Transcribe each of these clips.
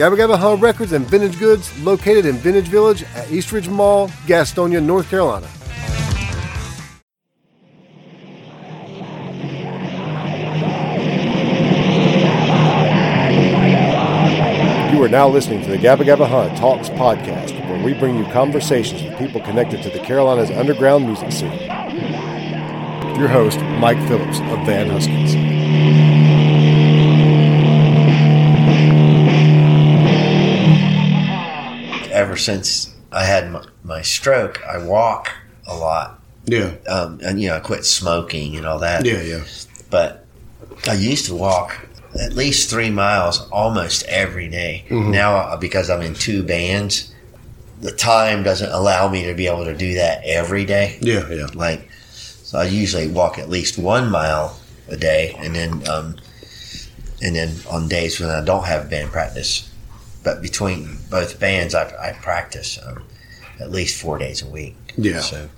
Gabba Gabba Hunt Records and Vintage Goods located in Vintage Village at Eastridge Mall, Gastonia, North Carolina. You are now listening to the Gabba Gabba Hunt Talks podcast, where we bring you conversations with people connected to the Carolinas underground music scene. Your host, Mike Phillips of Van Huskins. Ever since I had my, my stroke, I walk a lot. Yeah. Um, and, you know, I quit smoking and all that. Yeah, yeah. But I used to walk at least three miles almost every day. Mm-hmm. Now, uh, because I'm in two bands, the time doesn't allow me to be able to do that every day. Yeah, yeah. Like, so I usually walk at least one mile a day, and then, um, and then on days when I don't have band practice, but between both bands, I, I practice um, at least four days a week. Yeah. So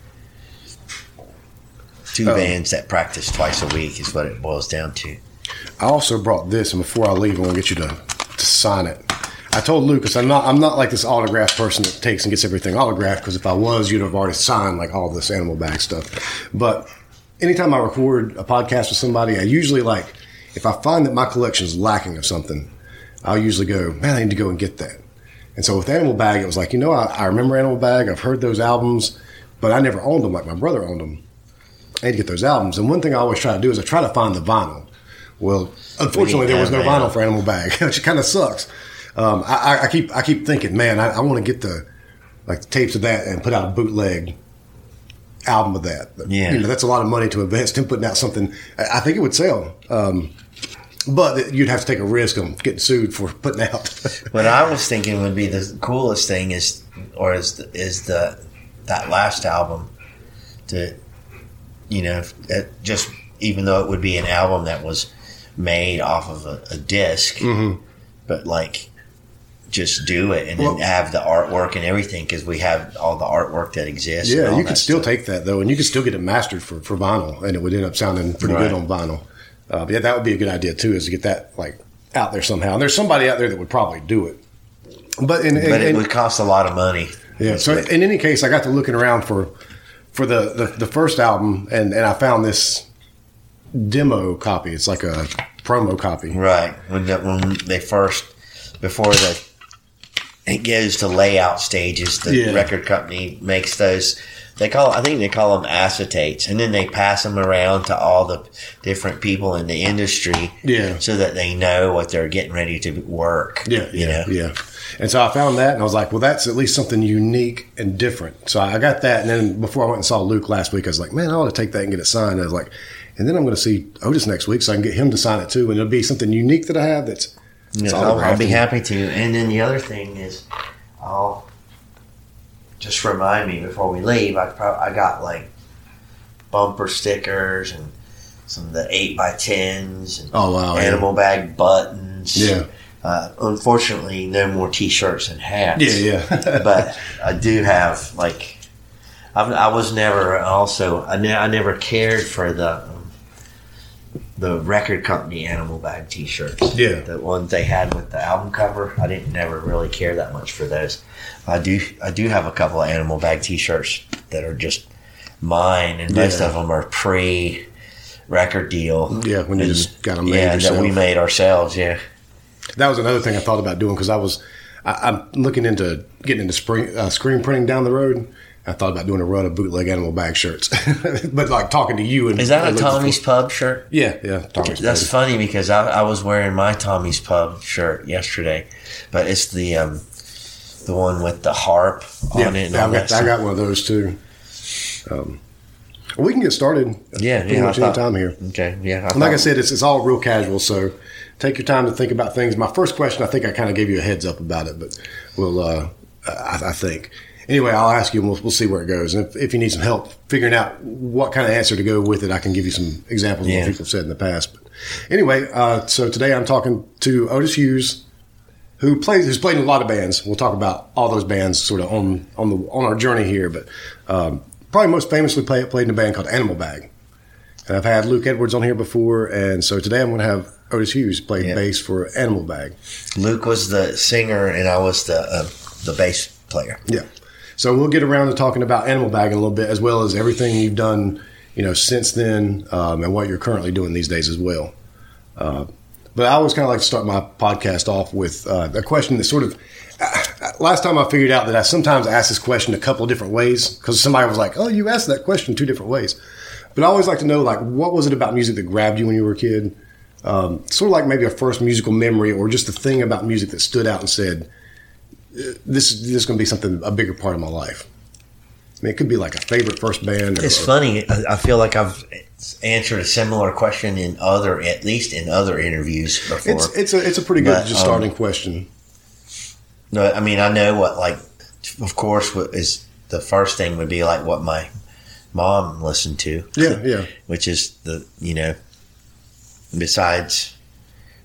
two Um, bands that practice twice a week is what it boils down to. I also brought this, and before I leave, I want to get you to, to sign it. I told Lucas I'm not I'm not like this autograph person that takes and gets everything autographed because if I was, you'd have already signed like all this animal bag stuff. But anytime I record a podcast with somebody, I usually like if I find that my collection is lacking of something, I'll usually go, man, I need to go and get that. And so with Animal Bag, it was like, you know, I, I remember Animal Bag. I've heard those albums, but I never owned them like my brother owned them. I had to get those albums. And one thing I always try to do is I try to find the vinyl. Well, unfortunately, there was no vinyl. for Animal Bag, which kind of sucks. Um, I, I- I keep I keep thinking, man, I, I want to get the like the tapes of that and put out a bootleg album of that. But, Yeah. you know, that's a lot of money to invest in putting out something. I I think it would sell, um, but you'd have to take a risk of getting sued for putting out. What I was thinking would be the coolest thing is, or is the, is the that last album to, you know, just even though it would be an album that was made off of a, a disk mm-hmm. but like just do it and Well- then have the artwork and everything because we have all the artwork that exists. yeah, you could still stuff. take that though, and you could still get it mastered for, for vinyl, and it would end up sounding pretty Right. good on vinyl. Uh, but yeah, that would be a good idea too, is to get that like out there somehow. And there's somebody out there that would probably do it. But in, But in- it in- would cost a lot of money. Yeah. So in any case, I got to looking around for for the the, the first album, and and I found this demo copy. It's like a promo copy. Right. When the, when they first before the it goes to layout stages, the Yeah. record company makes those. They call I think they call them acetates, and then they pass them around to all the different people in the industry. Yeah. So that they know what they're getting ready to work. Yeah, You yeah, know. yeah. And so I found that, and I was like, well, that's at least something unique and different. So I got that, and then before I went and saw Luke last week, I was like, man, I ought to take that and get it signed. And I was like, and then I'm going to see Otis next week, so I can get him to sign it too, and it'll be something unique that I have that's. Yeah, it's I'll, I'll be happy to. And then the other thing is, I'll just remind me before we leave. I pro- I got like bumper stickers and some of the eight by tens and Oh wow! yeah. animal bag buttons. Yeah, Uh, unfortunately, no more T-shirts and hats. yeah, yeah. but I do have like I, I was never also I, ne- I never cared for the the record company animal bag T-shirts. Yeah. the ones they had with the album cover. I didn't never really care that much for those. I do I do have a couple of animal bag T-shirts that are just mine, and most Yeah. of them are pre record deal. yeah, when you And- just got them made yeah, yourself. that we made ourselves. Yeah. That was another thing I thought about doing because I was, I, I'm looking into getting into spring, uh, screen printing down the road. I thought about doing a run of bootleg animal bag shirts, but like talking to you and Is that a Tommy's Pub shirt? Yeah, yeah, Tommy's. That's Pub. funny because I, I was wearing my Tommy's Pub shirt yesterday, but it's the um, the one with the harp yeah, on it. And I, got, I got one of those too. Um, we can get started. Yeah, pretty yeah, I much thought- any time here. Okay, yeah. And like I said, it's, it's all real casual, so take your time to think about things. My first question, I think I kind of gave you a heads up about it, but we'll, uh, I, I think, anyway, I'll ask you, and we'll, we'll see where it goes. And if, if you need some help figuring out what kind of answer to go with it, I can give you some examples of what people have said in the past. But anyway, uh, so today I'm talking to Otis Hughes, who plays who's played in a lot of bands. We'll talk about all those bands sort of on on the on our journey here, but um, probably most famously played played in a band called Animal Bag. And I've had Luke Edwards on here before, and so today I'm going to have Otis Hughes play Yeah. bass for Animal Bag. Luke was the singer, and I was the uh, the bass player. Yeah. So we'll get around to talking about Animal Bag in a little bit, as well as everything you've done, you know, since then, um, and what you're currently doing these days as well. Uh, but I always kind of like to start my podcast off with uh, a question that sort of. Uh, last time I figured out that I sometimes ask this question a couple of different ways because somebody was like, "Oh, you asked that question two different ways." But I always like to know, like, what was it about music that grabbed you when you were a kid? Um, sort of like maybe a first musical memory, or just a thing about music that stood out and said, this this is going to be something a bigger part of my life. I mean, it could be like a favorite first band. Or, It's funny. I I feel like I've answered a similar question in other, at least in other interviews before. It's it's a it's a pretty good But, just um, starting question. No, I mean, I know what, like, of course, what is the first thing would be like what my mom listened to. Yeah, yeah, Which is the, you know, besides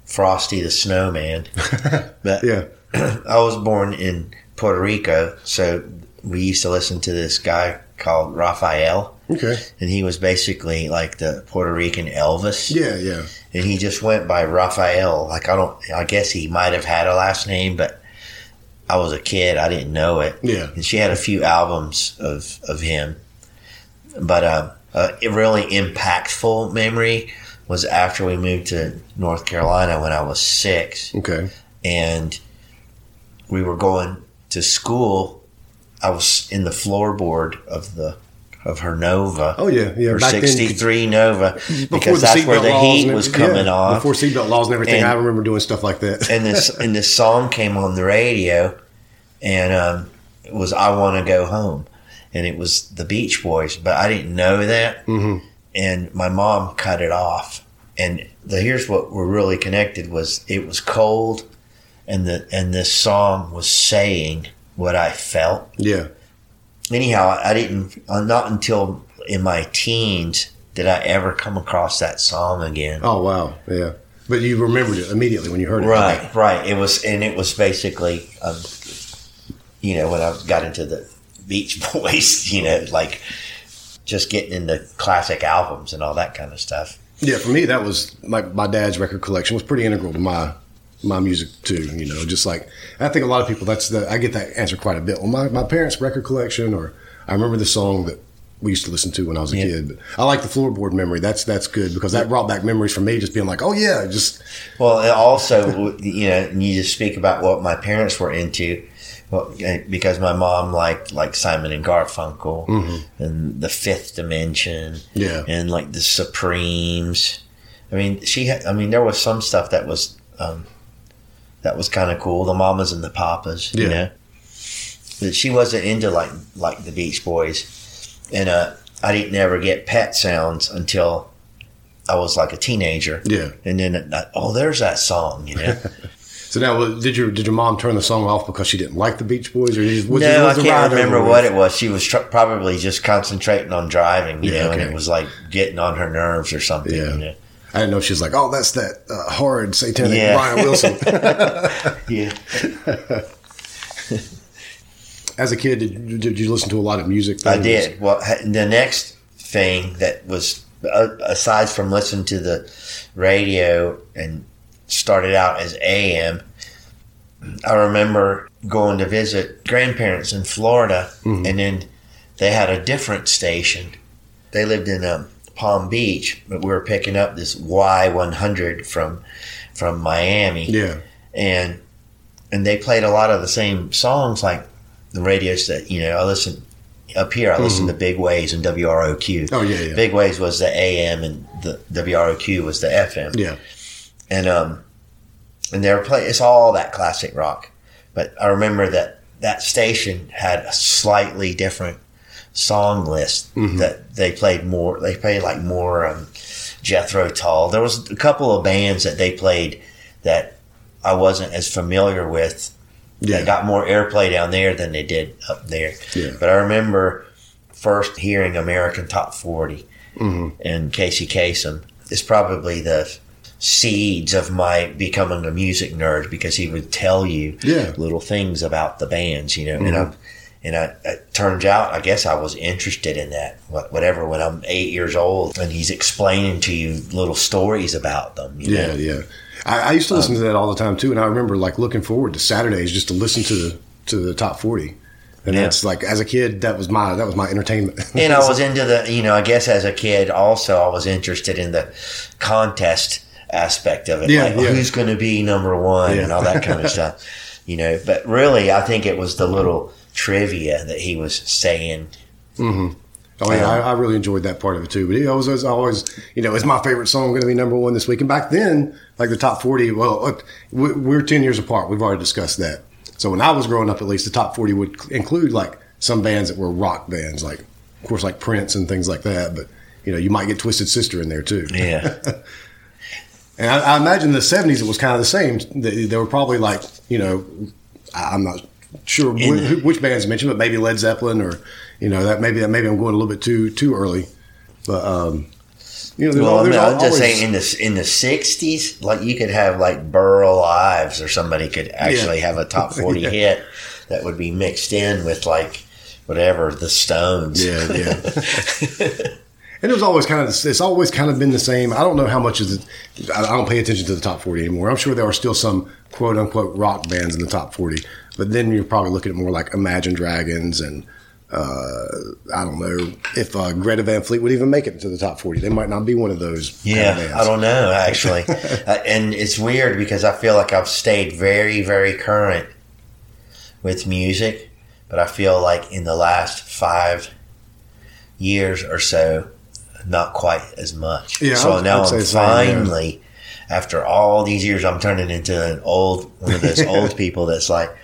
Frosty the Snowman. but yeah. I was born in Puerto Rico, so we used to listen to this guy called Raphael. Okay. And he was basically like the Puerto Rican Elvis. Yeah, yeah. and he just went by Raphael. Like I don't, I guess he might have had a last name, but I was a kid, I didn't know it. Yeah. and she had a few albums of of him, but uh, a really impactful memory was after we moved to North Carolina when I was six, Okay. and we were going to school. I was in the floorboard of the of her Nova. Oh yeah, yeah. Her Back then, you could- 63 Nova because that's where the heat was coming yeah, off. Before seatbelt laws and everything, And- I remember doing stuff like that. and this and this song came on the radio, and um, it was "I Want to Go Home," and it was the Beach Boys, but I didn't know that, Mhm. and my mom cut it off. And the, here's what we're really connected was it was cold, and the and this song was saying what I felt. yeah, Anyhow, I didn't uh, not until in my teens did I ever come across that song again. Oh wow, yeah. But you remembered it immediately when you heard it, Right, right. It was, and it was basically, um, you know, when I got into the Beach Boys, you know, like just getting into classic albums and all that kind of stuff. Yeah, for me, that was my my dad's record collection was pretty integral to my my music too. You know, just like I think a lot of people that's the I get that answer quite a bit. Well, my my parents' record collection, or I remember the song that we used to listen to when I was a Yeah. kid. But I like the floorboard memory. That's that's good because that brought back memories for me. Just being like, oh yeah, just Well, also, you know, you just speak about what my parents were into. Well, eh, because my mom liked like Simon and Garfunkel and the Fifth Dimension, Yeah. and like the Supremes. I mean, she had. I mean, there was some stuff that was um, that was kind of cool. The Mamas and the Papas, you Yeah. know. But she wasn't into like like the Beach Boys, and uh, I didn't ever get Pet Sounds until I was like a teenager. yeah. And then, uh, oh, there's that song, you know. So now, did your did your mom turn the song off because she didn't like the Beach Boys, or just, was, no, I was ride can't remember what it was. She was tr- probably just concentrating on driving, you Yeah, know, and it was like getting on her nerves or something. Yeah. You know? I didn't know she was like, oh, that's that uh, horrid satanic Yeah. Brian Wilson. Yeah. As a kid, did, you- did you listen to a lot of music? I did. Well, the next thing that was, uh, aside from listening to the radio and started out as AM, I remember going to visit grandparents in Florida, and then they had a different station. They lived in um, Palm Beach, but we were picking up this Y100 from from Miami Yeah. and and they played a lot of the same songs like the radios that you know I listen up here I listen to Big WAYS and WROQ. Oh yeah, yeah. Big WAYS was the AM and the WROQ was the FM. Yeah. And um and they were play it's all that classic rock. But I remember that that station had a slightly different song list Mm-hmm. that they played more they played like more um, Jethro Tull. There was a couple of bands that they played that I wasn't as familiar with Yeah. They got more airplay down there than they did up there. Yeah. But I remember first hearing American Top 40 Mm-hmm. and Casey Kasem is probably the seeds of my becoming a music nerd because he would tell you Yeah. Mm-hmm. little things about the bands, you know, and I, and I, it turns out, I guess I was interested in that, whatever, when I'm eight years old and he's explaining to you little stories about them. You Yeah, know? yeah. I, I used to listen to um, that all the time too, and I remember like looking forward to Saturdays just to listen to the to the top forty. And Yeah. that's like as a kid, that was my that was my entertainment. And I was into the, you know, I guess as a kid also I was interested in the contest aspect of it. Yeah, like yeah. who's going to be number one Yeah. and all that kind of stuff, you know. But really, I think it was the little trivia that he was saying. Mm-hmm. Oh yeah, I, I really enjoyed that part of it too. But it was, it was always, you know, is my favorite song going to be number one this week? And back then, like the top forty, well, we're ten years apart. We've already discussed that. So when I was growing up, at least the top forty would include like some bands that were rock bands, like of course like Prince and things like that. But you know, you might get Twisted Sister in there too. Yeah. And I, I imagine the seventies it was kind of the same. They, they were probably like, you know, I- I'm not sure wh- In- who- which bands mentioned, but maybe Led Zeppelin or you know that maybe maybe I'm going a little bit too too early. But um, you know, there's, Well, al- I mean, there's I'm just always- saying in the in the '60s, like you could have like Burl Ives or somebody could actually have a top 40 Yeah. hit that would be mixed in with like whatever the Stones. Yeah, yeah. and it was always kind of it's always kind of been the same. I don't know how much is it. I I don't pay attention to the top forty anymore. I'm sure there are still some quote unquote rock bands in the top forty, but then you're probably looking at more like Imagine Dragons and. Uh, I don't know if uh, Greta Van Fleet would even make it to the top 40. They might not be one of those. kind of Yeah, bands. I don't know actually, uh, and it's weird because I feel like I've stayed very, very current with music, but I feel like in the last five years or so, not quite as much. Yeah, so I would- now I'd say I'm the same, yeah. finally, after all these years, I'm turning into an old one of those old people that's like.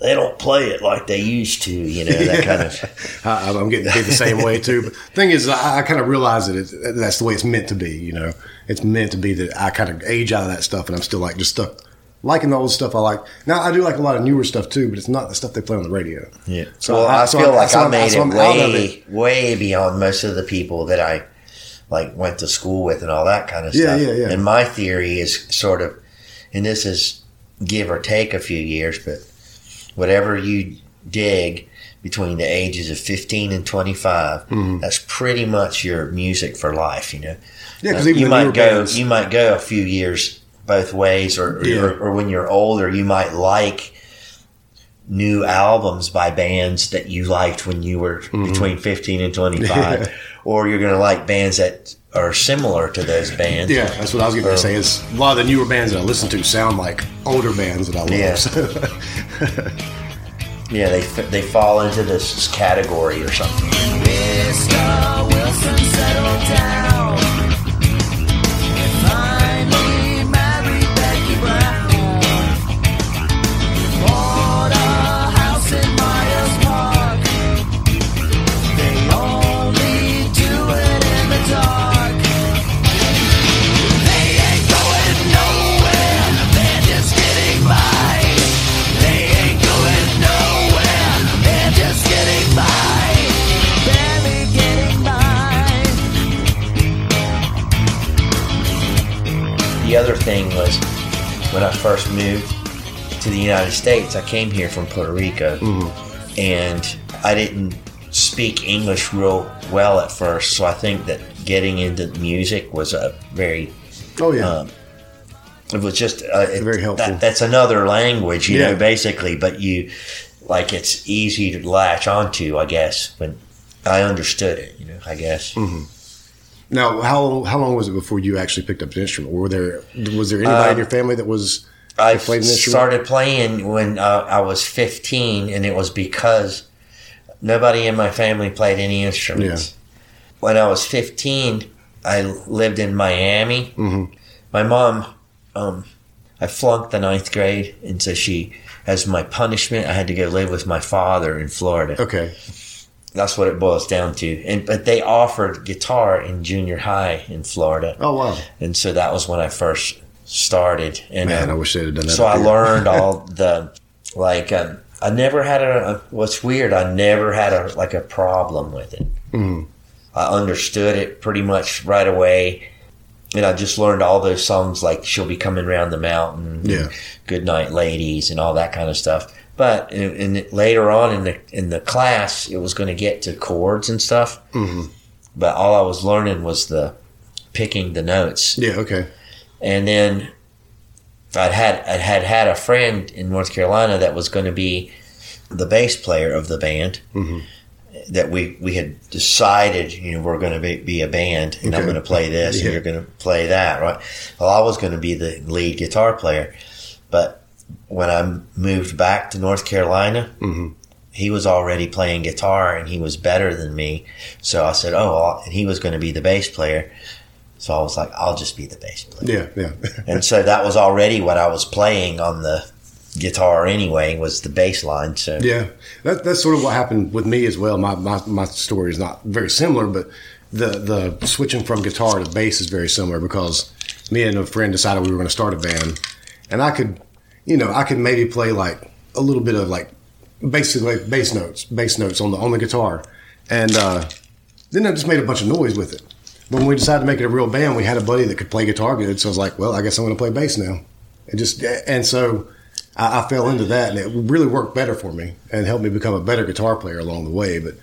They don't play it like they used to, you know, that kind of. I, I'm getting paid the same way too. But thing is, I, I kind of realize that it's, that's the way it's meant to be. You know, it's meant to be that I kind of age out of that stuff, and I'm still like just stuck liking the old stuff I like. Now I do like a lot of newer stuff too, but it's not the stuff they play on the radio. Yeah. So well, I- I, so feel I'm- like I made it I'm out of way, way beyond most of the people that I like went to school with and all that kind of Yeah, stuff. yeah, yeah. And my theory is sort of, and this is give or take a few years, but whatever you dig between the ages of 15 and 25, Mm-hmm. that's pretty much your music for life, you know? Yeah, because Uh, you might go bands, you might go a few years both ways or, Yeah. or, or when you're older you might like new albums by bands that you liked when you were Mm-hmm. between 15 and 25 or you're going to like bands that are similar to those bands yeah, that's what I was going to say. Is a lot of the newer bands that I listen to sound like older bands that I love. Yeah. So, yeah they, they fall into this category or something when I first moved to the United States, I came here from Puerto Rico, and I didn't speak English real well at first. So I think that getting into music was a very oh yeah, um, it was just uh, it- Very helpful. That, that's another language, you Yeah. know, basically. But you like it's easy to latch onto, I guess. When I understood it, you know, I guess. Mm-hmm. Now how how long was it before you actually picked up an instrument? Were there was there anybody in Uh, your family that was I that played an instrument? started playing when uh, I was 15, and it was because nobody in my family played any instruments. When I was 15, I lived in Miami. Mhm. My mom, um, I flunked the ninth grade, and so she, as my punishment, I had to go live with my father in Florida. Okay, That's what it boils down to. And but they offered guitar in junior high in Florida, oh wow, and so that was when I first started. And man, um, I wish they'd have done that. so I learned all the like um, I never had a. What's weird, I never had a like a problem with it. Mhm. I understood it pretty much right away, and I just learned all those songs like "She'll Be Coming Round the Mountain," Yeah. "Good Night, Ladies," and all that kind of stuff. But in, in later on in the in the class, it was going to get to chords and stuff. Mhm. But all I was learning was the picking the notes. Yeah. Okay. And then I'd had I had had a friend in North Carolina that was going to be the bass player of the band. Mhm. That we we had decided, you know, we're going to be, be a band, and I'm going to play this, Yeah. and you're going to play that, right? Well, I was going to be the lead guitar player, but when I moved back to North Carolina, Mhm. he was already playing guitar, and he was better than me. So I said, "Oh," and he was going to be the bass player. So I was like, "I'll just be the bass player." Yeah. Yeah. and so that was already what I was playing on the guitar anyway was the bass line. So Yeah, that, that's sort of what happened with me as well. My, my my story is not very similar, but the the switching from guitar to bass is very similar because me and a friend decided we were going to start a band, and I could, you know, I could maybe play like a little bit of like basically bass notes, bass notes on the on the guitar, and uh, then I just made a bunch of noise with it. But when we decided to make it a real band, we had a buddy that could play guitar good, so I was like, well, I guess I'm going to play bass now. And just and so I, I fell into that, and it really worked better for me and helped me become a better guitar player along the way. But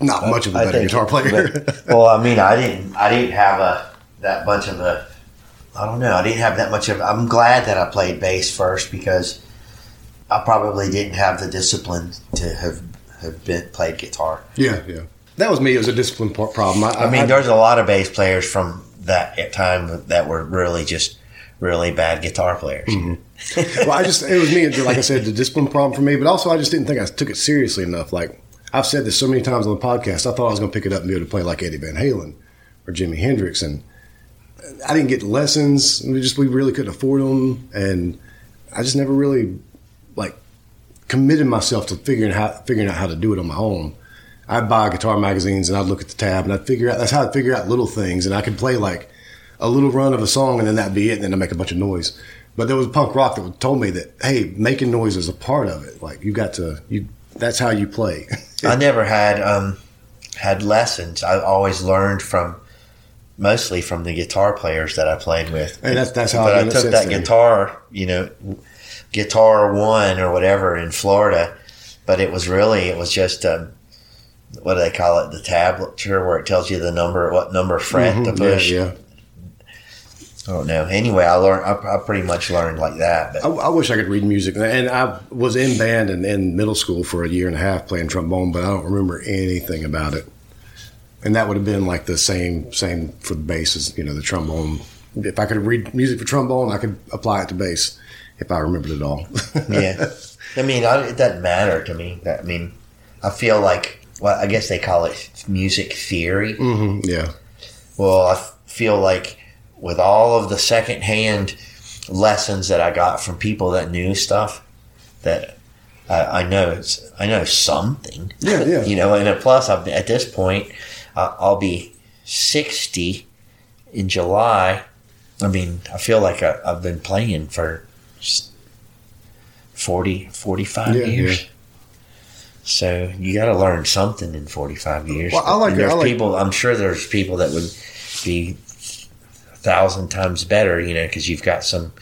not much of a better think- guitar player. but- well, I mean, I didn't, I didn't have a that bunch of a. I don't know. I didn't have that much of. I'm glad that I played bass first because I probably didn't have the discipline to have have been played guitar. yeah, yeah. That was me. It was a discipline problem. I, I mean, there's a lot of bass players from that time that were really just really bad guitar players. Mm-hmm. well, I just it was me. Like I said, the discipline problem for me. But also, I just didn't think I took it seriously enough. Like I've said this so many times on the podcast. I thought I was going to pick it up and be able to play like Eddie Van Halen or Jimi Hendrix, and I didn't get lessons. We just we really couldn't afford them, and I just never really like committed myself to figuring how figuring out how to do it on my own. I'd buy guitar magazines and I'd look at the tab and I'd figure out that's how I'd figure out little things and I could play like a little run of a song and then that'd be it and then I'd make a bunch of noise. But there was punk rock that told me that hey, making noise is a part of it. Like you got to you that's how you play. I never had um, had lessons. I always learned from mostly from the guitar players that I played with. And that's- that's how But I've I took that guitar, you know, guitar one or whatever in Florida, but it was really it was just um, what do they call it? The tablature where it tells you the number, what number fret to Mhm, yeah, push. yeah. I don't know. Anyway, I learned. I, I pretty much learned like that. But I, I wish I could read music, and I was in band and in middle school for a year and a half playing trombone, but I don't remember anything about it. And that would have been like the same same for the bass as you know the trombone. If I could read music for trombone, I could apply it to bass if I remembered it all. yeah, I mean, I, it doesn't matter to me. I mean, I feel like well, I guess they call it music theory. hmm yeah, Well, I feel like with all of the secondhand lessons that I got from people that knew stuff, that I, I know it's, I know something. Yeah, yeah. you know, and plus, I've, at this point, uh, I'll be sixty in July. I mean, I feel like I, I've been playing for s- 40, 45 Yeah, years. yeah. So you got to learn something in forty-five years. Well, I like it. I there's like- people. I'm sure there's people that would be a thousand times better. You know, because you've got some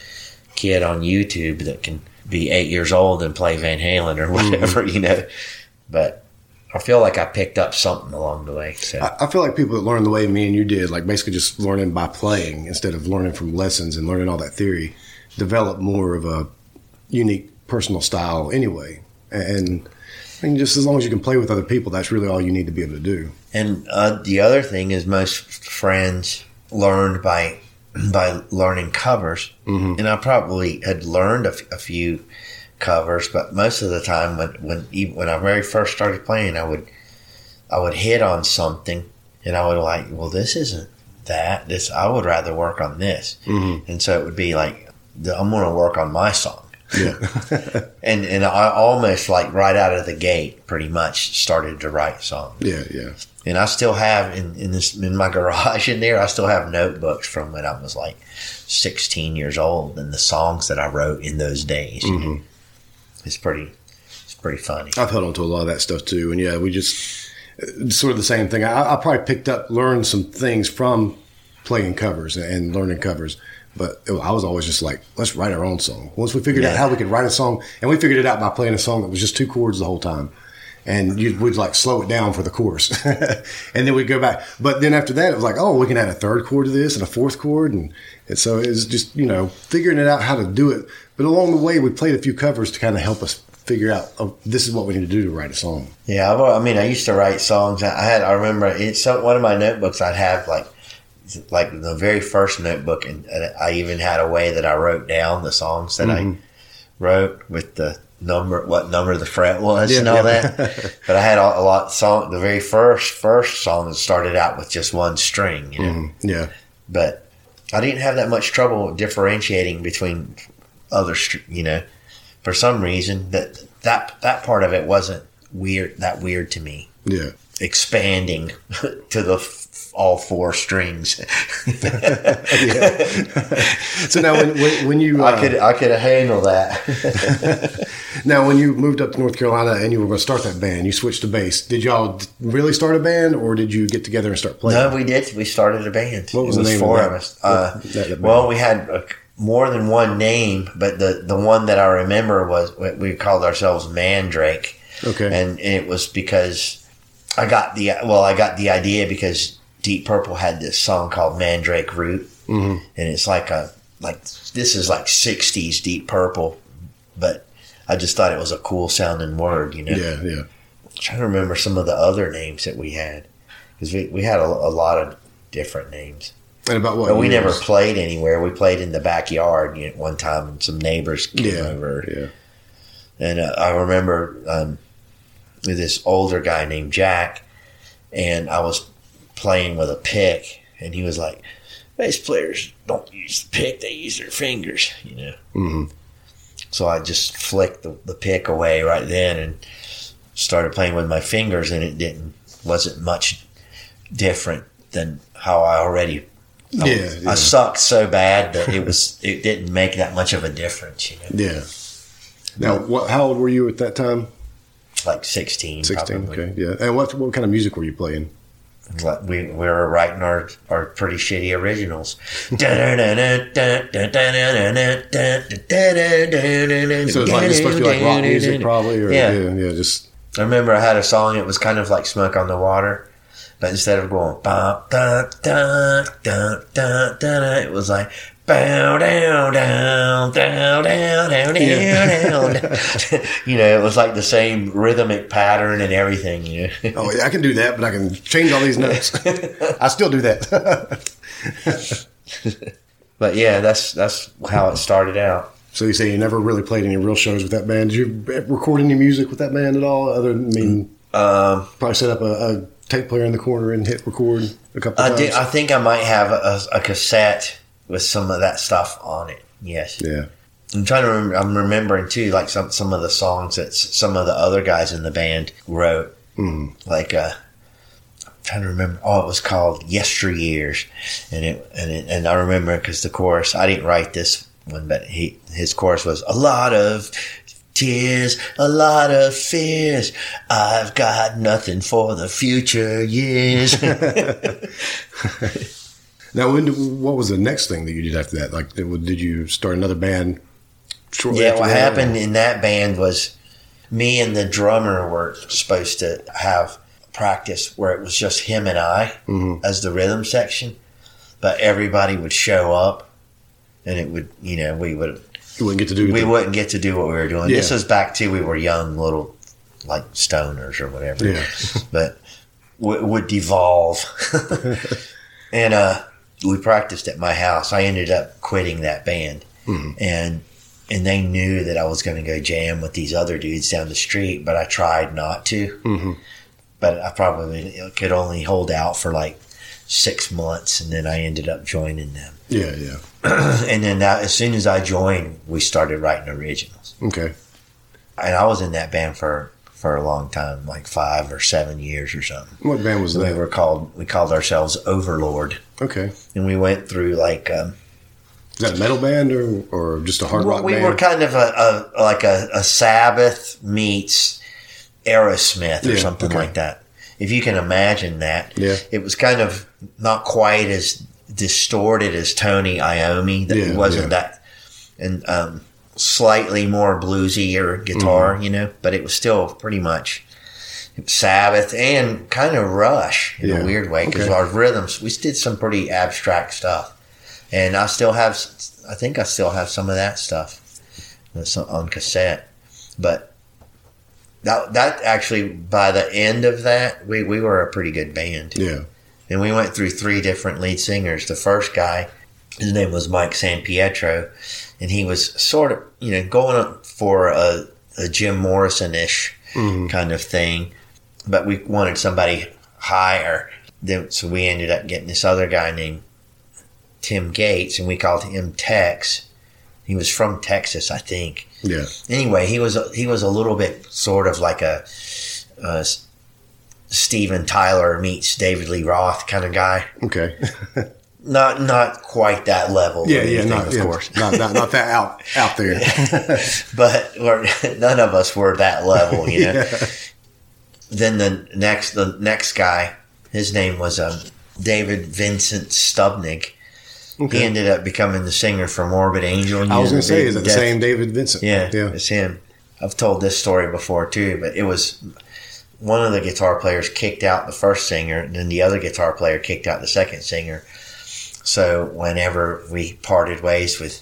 kid on YouTube that can be eight years old and play Van Halen or whatever. Mm-hmm. You know, but I feel like I picked up something along the way. So I, I feel like people that learn the way me and you did, like basically just learning by playing instead of learning from lessons and learning all that theory, develop more of a unique personal style anyway. And I mean, just as long as you can play with other people, that's really all you need to be able to do. And uh, the other thing is, most friends learned by by learning covers, Mhm. and I probably had learned a, f- a few covers, but most of the time, when when even when I very first started playing, I would I would hit on something, and I would like, well, this isn't that. This I would rather work on this, Mhm. and so it would be like, I'm going to work on my song Yeah. and and I almost like right out of the gate, pretty much started to write songs. yeah, yeah. And I still have in, in this in my garage in there, I still have notebooks from when I was like 16 years old and the songs that I wrote in those days. know. It's pretty it's pretty funny. I've held on to a lot of that stuff too, and yeah, we just sort of the same thing. I, I probably picked up, learned some things from playing covers and learning covers, but I was always just like, let's write our own song. Once we figured out how we could write a song, and we figured it out by playing a song that was just two chords the whole time. And you would like slow it down for the chorus, and then we'd go back. But then after that, it was like, oh, we can add a third chord to this and a fourth chord, and, and so it was just you know figuring it out how to do it. But along the way, we played a few covers to kind of help us figure out, oh, this is what we need to do to write a song. Yeah, I've, I mean, I used to write songs. I I had, I remember it's one of my notebooks. I'd have like, like the very first notebook, and, I even had a way that I wrote down the songs that I mm-hmm. wrote with the number, what number the fret was, Yeah, and all yeah. that. but I had a, a lot song. The very first first song that started out with just one string, you know. Mm, yeah. But I didn't have that much trouble differentiating between other, you know. For some reason, that that that part of it wasn't weird. That weird to me Yeah. expanding to the f- all four strings. So now, when, when, when you uh, I could I could handle that. now when you moved up to North Carolina and you were going to start that band, you switched to bass. Did y'all really start a band, or did you get together and start playing? no, we did. We started a band. What was it the name of four that? of us. Uh, that- that well, we had uh more than one name, but the the one that I remember was we- we called ourselves Mandrake. Okay. and it was because I got the well, I got the idea because Deep Purple had this song called Mandrake Root, Mhm. and it's like a like this is like '60s Deep Purple, but I just thought it was a cool sounding word, you know. yeah, yeah. I'm trying to remember some of the other names that we had because we, we had a, a lot of different names. And about what? But we never played anywhere. We played in the backyard you know, one time, and some neighbors came Yeah, over. yeah. And uh, I remember um, this older guy named Jack, and I was playing with a pick, and he was like, "Bass players don't use the pick; they use their fingers," you know. Mhm. So I just flicked the, the pick away right then and started playing with my fingers, and it didn't wasn't much different than how I already. I, Yeah, yeah. I sucked so bad that it was it didn't make that much of a difference, you know. Yeah. Now, what? How old were you at that time? Like sixteen. probably. Okay. Yeah. And what? What kind of music were you playing? Like, we, we were writing our, our pretty shitty originals. So it's like it's supposed to be like rock music, probably, or Yeah. yeah, yeah, just I remember I had a song. It was kind of like "Smoke on the Water," but instead of going "ba da da da da da," it was like "bow down down down down down down down." You know, it was like the same rhythmic pattern and everything. You know. oh, yeah, I can do that, but I can change all these notes. I still do that. But yeah, that's that's how it started out. so you say you never really played any real shows with that band. Did you record any music with that band at all? Other than I mean, Um, probably set up a, a tape player in the corner and hit record a couple I times. did. I think I might have a, a cassette with some of that stuff on it. Yes, yeah. I'm trying to. Remember, I'm remembering too, like some some of the songs that s- some of the other guys in the band wrote. Mm. Like, uh, I'm trying to remember. Oh, it was called "Yesteryears," and it and it, and I remember because the chorus. I didn't write this one, but he his chorus was a lot of. Tears, a lot of fears. I've got nothing for the future years. Now, when what was the next thing that you did after that? Like, did, did you start another band? Shortly Yeah, what happened in that band was me and the drummer were supposed to have practice where it was just him and I Mhm. as the rhythm section, but everybody would show up and it would, you know, we would You wouldn't get to do. we the- wouldn't get to do what we were doing. This was back to we were young little like stoners or whatever. Yeah. but w- would devolve. and uh, we practiced at my house. I ended up quitting that band, Mhm. and and they knew that I was going to go jam with these other dudes down the street, but I tried not to. Mhm. But I probably could only hold out for like six months, and then I ended up joining them. Yeah, yeah. and then that, as soon as I joined, we started writing originals Okay. and I was in that band for for a long time, like five or seven years or something. What band was We that? were called we called ourselves Overlord, Okay. and we went through like um, Is that a metal band or, or just a hard rock we band? were kind of a, a like a, a Sabbath meets Aerosmith or Yeah, something okay. like that. If you can imagine that, Yeah. it was kind of not quite as distorted as Tony Iommi. That Yeah, it wasn't yeah. that, and um, slightly more bluesy or guitar, Mm-hmm. you know, but it was still pretty much Sabbath and kind of Rush in Yeah, a weird way because okay. our rhythms we did some pretty abstract stuff, and I still have I think I still have some of that stuff on cassette, but that that actually by the end of that we, we were a pretty good band yeah. and we went through three different lead singers. The first guy, his name was Mike San Pietro, and he was sort of, you know, going up for a, a Jim Morrison ish Mhm. kind of thing, but we wanted somebody higher. Then, so we ended up getting this other guy named Tim Gates, and we called him Tex. He was from Texas, I think Yeah. anyway, he was he was a little bit sort of like a, uh Steven Tyler meets David Lee Roth kind of guy. Okay. Not not quite that level. Yeah, yeah, not, of yeah, course. not, not not that out out there. but none of us were that level, you know. Yeah. Then the next the next guy, his name was um, David Vincent Stubnick. Okay. He ended up becoming the singer for Morbid Angel. I was gonna say, is it the same David Vincent? Yeah, yeah. it's him. I've told this story before too, but it was one of the guitar players kicked out the first singer, and then the other guitar player kicked out the second singer. So whenever we parted ways with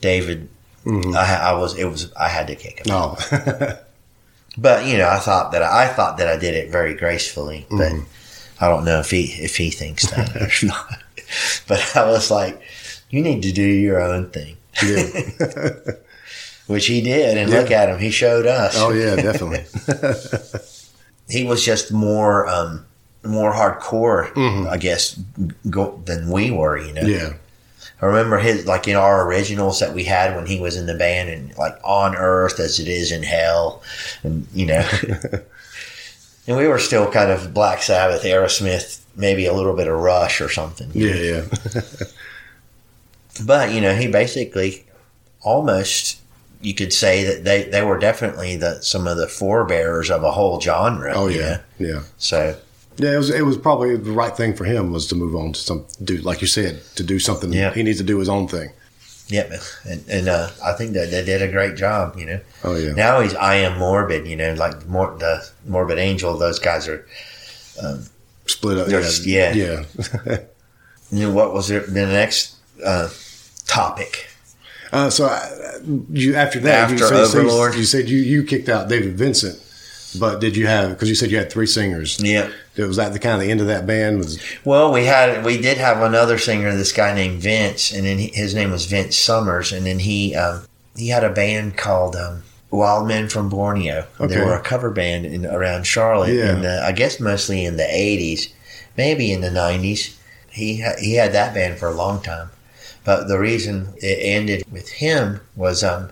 David, Mhm. I, I was it was I had to kick him. No. But you know, I thought that I thought that I did it very gracefully, but Mhm. I don't know if he if he thinks that or not. But I was like, you need to do your own thing, yeah. which he did, and Yeah. look at him, he showed us. Oh yeah, definitely. he was just more um, more hardcore, Mhm. I guess, go, than we were. You know, yeah. I remember his like in our originals that we had when he was in the band, and like on Earth as it is in Hell, and you know, and we were still kind of Black Sabbath, Aerosmith, maybe a little bit of Rush or something. Yeah, yeah. But you know, he basically almost. You could say that they, they were definitely the some of the forebearers of a whole genre. Oh yeah, know? yeah. So Yeah, it was it was probably the right thing for him was to move on to some do like you said to do something. Yeah. He needs to do his own thing. Yep, and, and uh, I think that they did a great job. You know, Oh yeah, now he's I am morbid. You know, like mor- the morbid angel. Those guys are. Split up. There's- Yeah, yeah. You know, what was it? The next uh, topic. Uh, so uh, you after that, you, After so- so you- you said you you kicked out David Vincent, but did you have because you said you had three singers? Yeah. Was that the kind of the end of that band? Was Well, we had we did have another singer, this guy named Vince, and then he, his name was Vince Summers, and then he um, he had a band called um, Wild Men from Borneo. They were a cover band in, around Charlotte, Yeah. and I guess mostly in the '80s, maybe in the '90s. He ha- he had that band for a long time, but the reason it ended with him was um,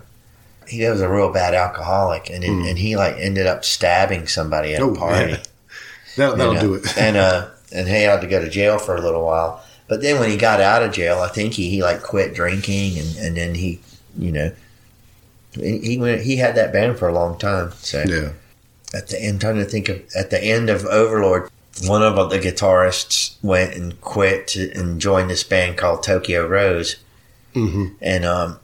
he was a real bad alcoholic, and it, Mm. and he like ended up stabbing somebody at Oh, a party. yeah. that, that'll you know, do it? and uh, and he had to go to jail for a little while. But then when he got out of jail, I think he, he like quit drinking, and, and then he, you know, he he went, he had that band for a long time. So yeah, at the end, trying to think of at the end of Overlord, one of the guitarists went and quit to, and joined this band called Tokyo Rose, hmm and um,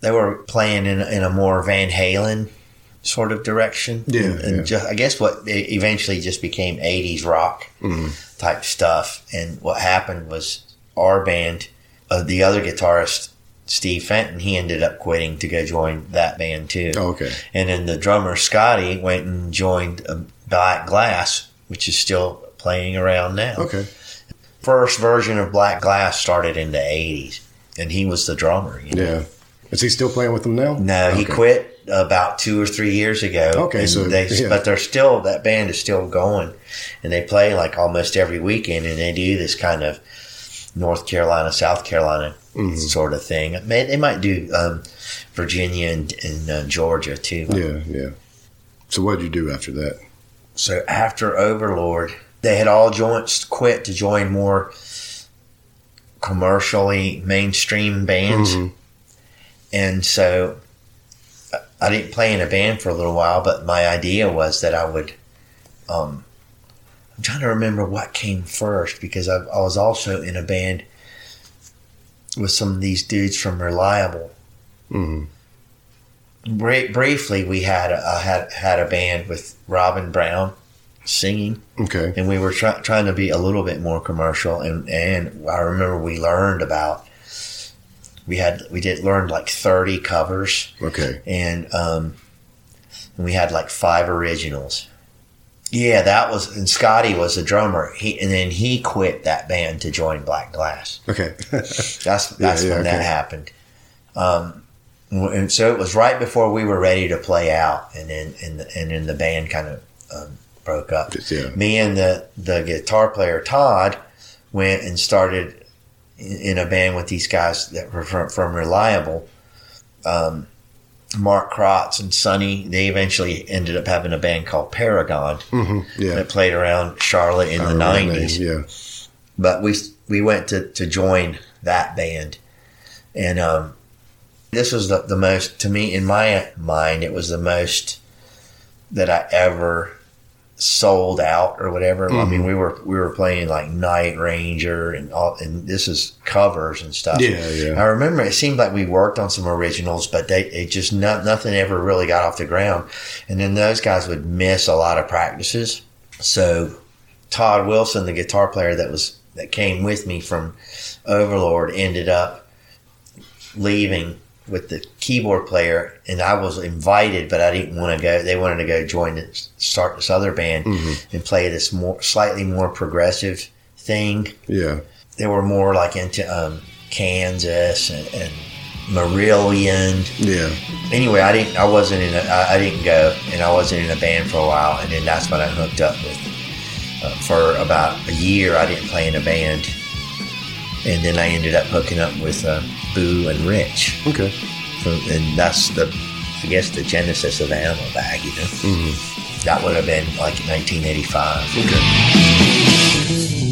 they were playing in in a more Van Halen sort of direction. Yeah, and, and yeah. Just, I guess what eventually just became '80s rock hmm type stuff. And what happened was our band, uh, the other guitarist, Steve Fenton, he ended up quitting to go join that band too. Oh, okay. And then the drummer, Scotty, went and joined uh, Black Glass, which is still playing around now. Okay. First version of Black Glass started in the 80s, and he was the drummer. You know? Yeah. Is he still playing with them now? No, he quit about two or three years ago. Okay, so, they, yeah. but they're still that band is still going, and they play like almost every weekend, and they do this kind of North Carolina, South Carolina Mhm. sort of thing. May, they might do um, Virginia and, and uh, Georgia too. Yeah, yeah. So what did you do after that? So after Overlord, they had all joined, quit to join more commercially mainstream bands, and so I- I didn't play in a band for a little while. But my idea was that I would. Um, I'm trying to remember what came first because I, I was also in a band with some of these dudes from Reliable. Bra- briefly, we had a, had had a band with Robin Brown singing, Okay. and we were try- trying to be a little bit more commercial. And and I remember we learned about we had we did learn like thirty covers, Okay. and um, we had like five originals. Yeah, that was and Scotty was the drummer. He and then he quit that band to join Black Glass. Okay. That's that's yeah, when that okay. happened. Um, and so it was right before we were ready to play out, and then and and then the band kind of um, broke up. Yeah. Me and the the guitar player Todd went and started in, in a band with these guys that were from, from Reliable. Um, Mark Krotz and Sonny. They eventually ended up having a band called Paragon hmm Yeah. that played around Charlotte in I the nineties name, Yeah. but we we went to, to join that band, and um, this was the, the most to me in my mind. It was the most that I ever sold out or whatever. I mean, mm-hmm. we were we were playing like Night Ranger and all, and this is covers and stuff. Yeah, yeah. I remember it seemed like we worked on some originals, but they it just not, nothing ever really got off the ground. And then those guys would miss a lot of practices. So Todd Wilson, the guitar player that was that came with me from Overlord, ended up leaving with the keyboard player, and I was invited, but I didn't want to go. They wanted to go join the start this other band and play this more slightly more progressive thing. Yeah. They were more like into um, Kansas and, and Marillion Yeah. anyway, I didn't. I wasn't in. A, I, I didn't go, and I wasn't in a band for a while, and then that's when I hooked up with. Uh, for about a year, I didn't play in a band, and then I ended up hooking up with uh, Boo and Rich, Okay. so, and that's the, I guess, the genesis of Animal Bag. You know, that would have been like 1985. Okay.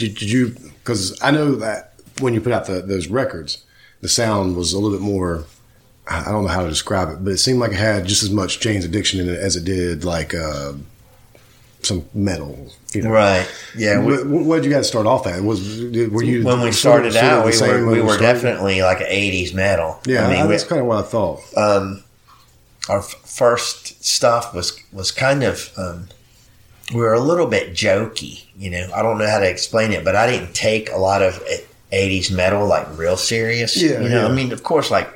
Did, did you? Because I know that when you put out the, those records, the sound was a little bit more. I don't know how to describe it, but it seemed like it had just as much Jane's Addiction in it as it did like uh, some metal. You know, Right? Yeah. We, What, did you guys start off at? Was were you when we sort of- started sort of out, we were we were definitely like an '80s metal. Yeah, I mean, we- that's kind of what I thought. um, our f- first stuff was was kind of um, we were a little bit jokey. You know, I don't know how to explain it, but I didn't take a lot of eh, '80s metal like real serious. Yeah, you know, yeah. I mean, of course, like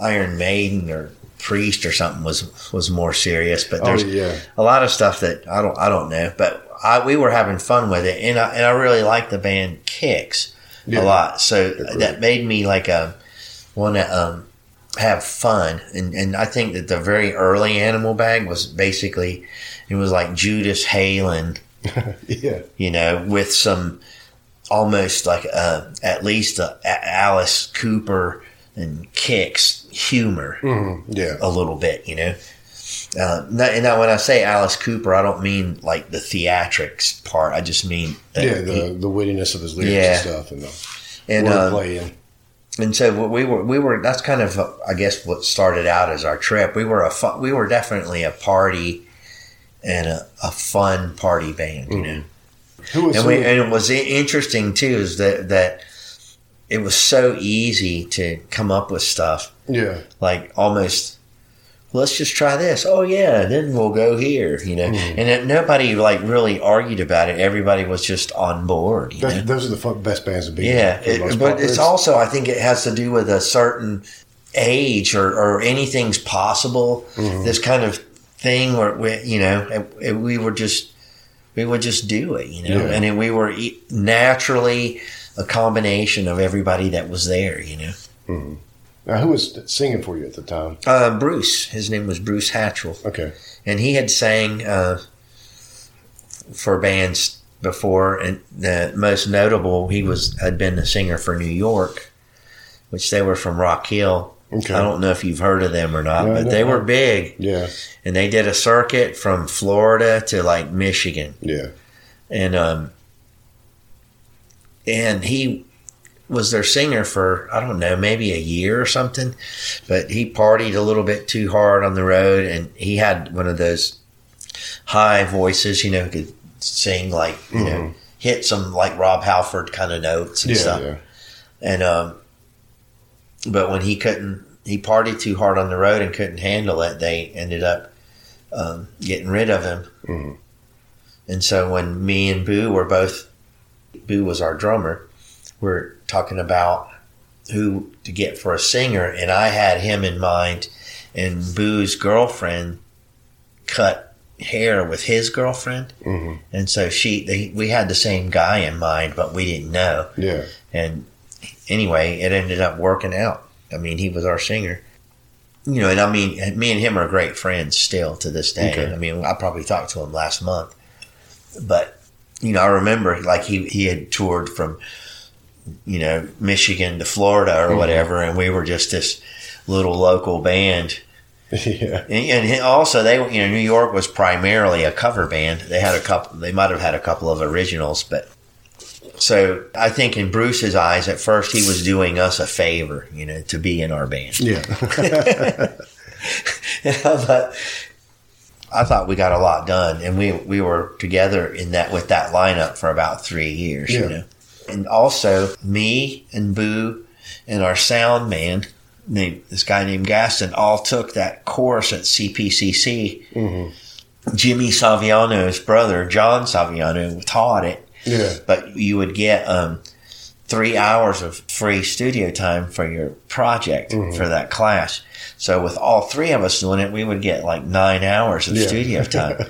Iron Maiden or Priest or something was was more serious, but Oh there's yeah, a lot of stuff that I don't I don't know, but I, we were having fun with it, and I, and I really liked the band Kix Yeah. a lot. So great. that made me like a want to um, have fun, and and I think that the very early Animal Bag was basically it was like Judas Halen Yeah. you know, with some almost like uh, at least a, a Alice Cooper and Kix humor Yeah. a little bit, you know. Uh, now, and now when I say Alice Cooper, I don't mean like the theatrics part. I just mean that Yeah, he- the the wittiness of his lyrics Yeah. and stuff and the and uh, wordplay and and so we were we were that's kind of uh, I guess what started out as our trip. We were a we were definitely a party and a, a fun party band, you know. who was And we and it was interesting too is that that it was so easy to come up with stuff yeah like almost let's just try this oh yeah then we'll go here you know Mm-hmm. and it, nobody like really argued about it everybody was just on board you know? Those are the fu- best bands to be. yeah for it- most but part. it's also i think it has to do with a certain age or, or anything's possible Mm-hmm. this kind of thing where we you know we were just we would just do it you know Yeah. and then we were naturally a combination of everybody that was there you know Now, who was singing for you at the time? uh, bruce his name was bruce hatchell Okay. and he had sang uh, for bands before, and the most notable he was had been the singer for New York, which they were from Rock Hill. Okay. I don't know if you've heard of them or not, No, but they were big, Yeah. and they did a circuit from Florida to like Michigan, Yeah. and um, and he was their singer for I don't know maybe a year or something, but he partied a little bit too hard on the road, and he had one of those high voices, you know, could sing like you know hit some like Rob Halford kind of notes and Yeah. stuff, Yeah. and um, but when he couldn't, he partied too hard on the road and couldn't handle it. They ended up um, getting rid of him. Mhm. And so when me and Boo were both, Boo was our drummer, we're talking about who to get for a singer, and I had him in mind, and Boo's girlfriend cut hair with his girlfriend, Mhm. and so she they, we had the same guy in mind, but we didn't know. Yeah. And anyway, it ended up working out. I mean, he was our singer. You know, and I mean, me and him are great friends still to this day. Okay. I mean, I probably talked to him last month. But, you know, I remember like he, he had toured from, you know, Michigan to Florida or mm-hmm. whatever, and we were just this little local band. yeah. And, and also, they, you know, New York was primarily a cover band. They had a couple, they might have had a couple of originals, but so I think in Bruce's eyes, at first he was doing us a favor, you know, to be in our band. Yeah. but I thought we got a lot done, and we we were together in that with that lineup for about three years, Yeah. you know. And also me and Boo and our sound man, named this guy named Gaston, all took that course at CPCC. Mm-hmm. Jimmy Saviano's brother, John Saviano, taught it yeah. but you would get um, three hours of free studio time for your project for that class. So with all three of us doing it, we would get like nine hours of Yeah. studio time,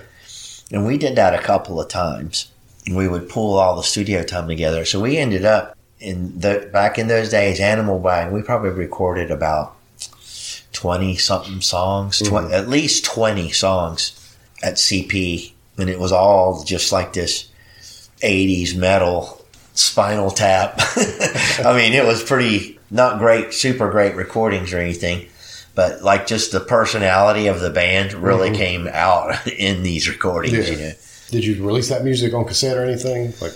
and we did that a couple of times. We would pull all the studio time together. So we ended up in the back in those days, Animal Bag. We probably recorded about twenty something songs, tw- at least twenty songs at CP, and it was all just like this 80s metal spinal tap. I mean, it was pretty not great, super great recordings or anything, but like just the personality of the band really came out in these recordings, Yeah. you know. Did you release that music on cassette or anything? Like,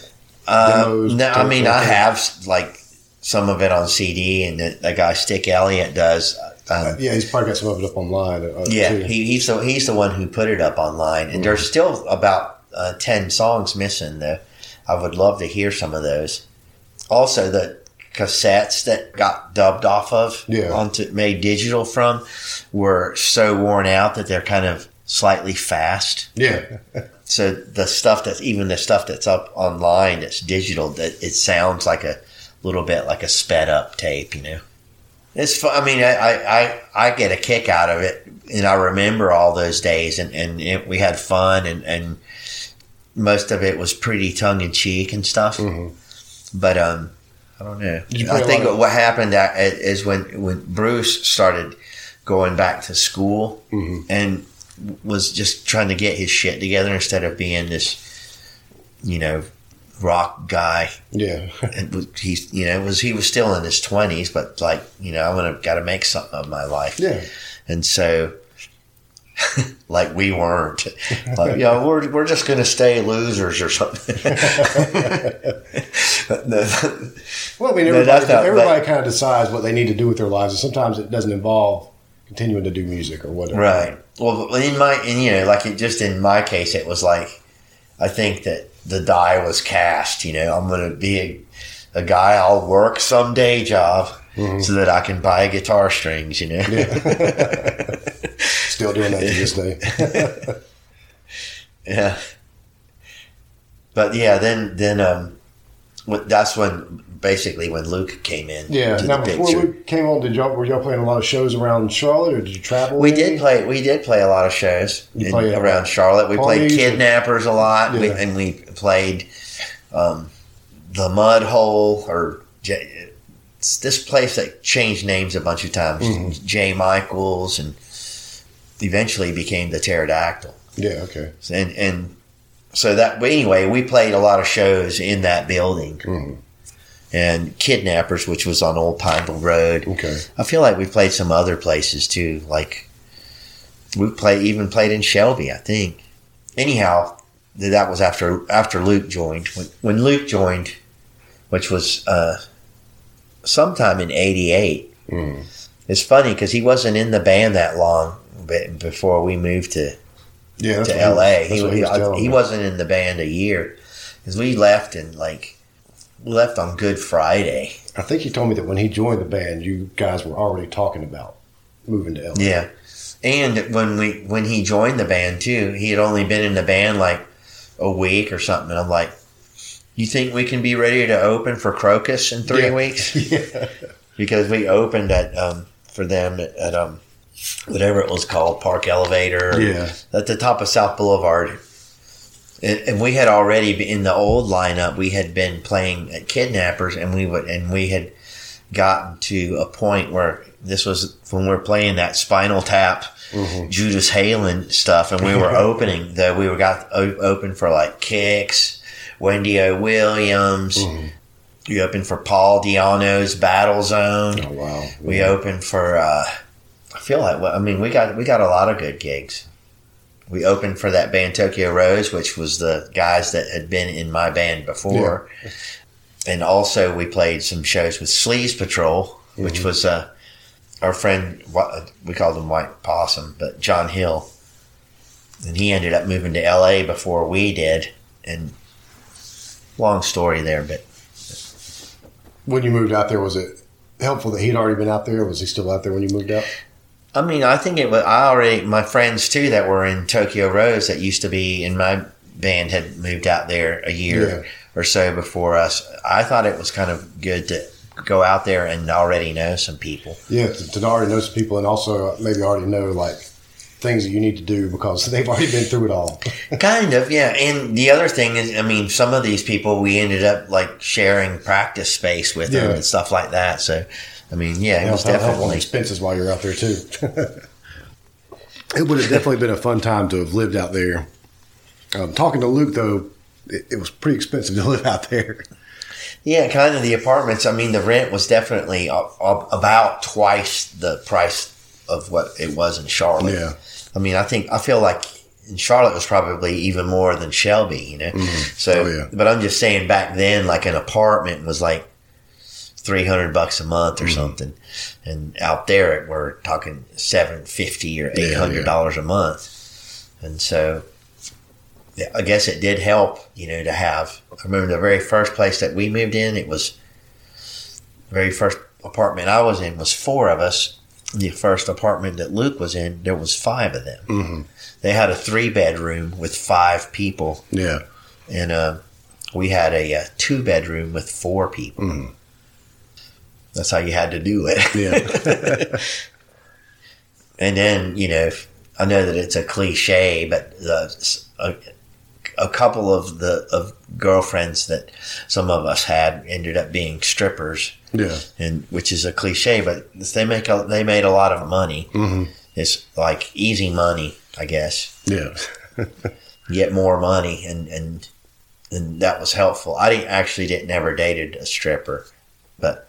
Uh, Demos, no, I mean, I have like some of it on CD, and the, the guy Stick Elliott does. Um, yeah, he's probably got some of it up online. Uh, yeah, he, he's the he's the one who put it up online, and there's still about uh, ten songs missing. Though I would love to hear some of those. Also, the cassettes that got dubbed off of Yeah. onto made digital from were so worn out that they're kind of slightly fast. yeah, So the stuff that's even the stuff that's up online that's digital that it sounds like a little bit like a sped up tape, you know. It's fun. I mean, I, I, I, get a kick out of it, and I remember all those days, and, and it, we had fun, and, and most of it was pretty tongue in cheek and stuff. But um, I don't know. Did you play I a think of- what happened at- is when when Bruce started going back to school and was just trying to get his shit together instead of being this you know, rock guy. Yeah. And he's, you know, was he was still in his twenties, but like, you know, I'm gonna got to make something of my life. Yeah. And so, like we weren't, like, you know, we're we're just gonna stay losers or something. No, Well, I mean, everybody, not- everybody kind of decides what they need to do with their lives, and sometimes it doesn't involve continuing to do music or whatever. Right. Well, in my, and you know, like it just in my case, it was like, I think that the die was cast. You know, I'm going to be a, a guy. I'll work some day job mm-hmm. so that I can buy guitar strings. You know. Still doing that to this day. yeah. But yeah, then then um, that's when basically when Luke came in. Yeah. Now, before picture. Luke came on, did y'all were y'all playing a lot of shows around Charlotte, or did you travel? We maybe? did play. We did play a lot of shows in- around Charlotte. We played Pawnees or- Kidnappers a lot, we, and we played um, the Mud Hole or J, this place that changed names a bunch of times. Mm-hmm. Jay Michaels, and eventually became the Pterodactyl. Yeah. Okay. And and so that but anyway, we played a lot of shows in that building. Mhm. And Kidnappers, which was on Old Pineville Road, Okay. I feel like we played some other places too. Like we play even played in Shelby, I think. Anyhow, that was after after Luke joined. When, when Luke joined, which was uh, sometime in '88. Mm. It's funny because he wasn't in the band that long be- before we moved to Yeah. To LA. He, he, was he wasn't in the band a year because we left and like we left on Good Friday. I think he told me that when he joined the band, you guys were already talking about moving to LA. Yeah. And when we when he joined the band too, he had only been in the band like a week or something. And I'm like, you think we can be ready to open for Krokus in three Yeah. weeks? yeah. Because we opened at um, for them at, at um, whatever it was called, Park Elevator, Yeah. at the top of South Boulevard. And, and we had already in the old lineup. We had been playing at Kidnappers, and we would and we had gotten to a point where this was when we were playing that Spinal Tap, Judas Halen stuff, and we were opening. Though we were got open for like Kix, Wendy O. Williams. We opened for Paul Di'Anno's Battle Zone. Oh wow. We opened for. Uh, feel like. well, I mean, we got we got a lot of good gigs. We opened for that band Tokyo Rose, which was the guys that had been in my band before, and also we played some shows with Sleaze Patrol, which was uh, our friend. We called him White Possum, but John Hill, and he ended up moving to L.A. before we did, and long story there, but When you moved out there, was it helpful that he'd already been out there? Was he still out there when you moved out? I mean, I think it was. I already my friends too that were in Tokyo Rose that used to be in my band had moved out there a year Yeah. or so before us. I thought it was kind of good to go out there and already know some people. Yeah, to, to already know some people and also maybe already know like things that you need to do because they've already been through it all. kind of, yeah. And the other thing is, I mean, some of these people we ended up like sharing practice space with them and stuff like that. So, I mean, yeah, it was Help- help on definitely. expenses while you're out there too. it would have definitely been a fun time to have lived out there. Um, talking to Luke though, it, it was pretty expensive to live out there. Yeah, kind of the apartments. I mean, the rent was definitely a- a- about twice the price of what it was in Charlotte. Yeah. I mean, I think I feel like in Charlotte was probably even more than Shelby. You know, so Oh, yeah. but I'm just saying back then, like an apartment was like three hundred bucks a month Mm-hmm. or something, and out there we're talking seven fifty or eight hundred dollars a month, and so. Yeah, I guess it did help, you know, to have. I remember the very first place that we moved in. It was the very first apartment I was in was four of us. The first apartment that Luke was in, there was five of them. Mm-hmm. They had a three bedroom with five people, Yeah. and uh, we had a, uh two bedroom with four people. Mhm. That's how you had to do it. Yeah. and then you know, I know that it's a cliche, but the, a, a couple of the of girlfriends that some of us had ended up being strippers, yeah. and which is a cliche, but they make a, they made a lot of money. hmm It's like easy money, I guess. Yeah. get more money and and and that was helpful. I didn't actually didn't never dated a stripper, but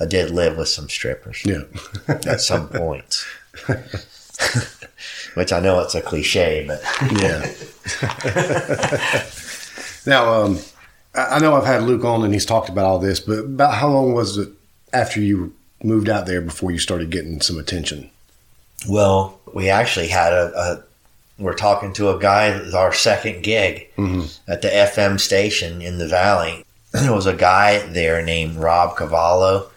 I did live with some strippers Yeah. at some points. Which I know it's a cliche, but Yeah. now, um, I know I've had Luke on and he's talked about all this, but about how long was it after you moved out there before you started getting some attention? well, we actually had a, a we're talking to a guy our second gig at the FM station in the valley. There was a guy there named Rob Cavallo,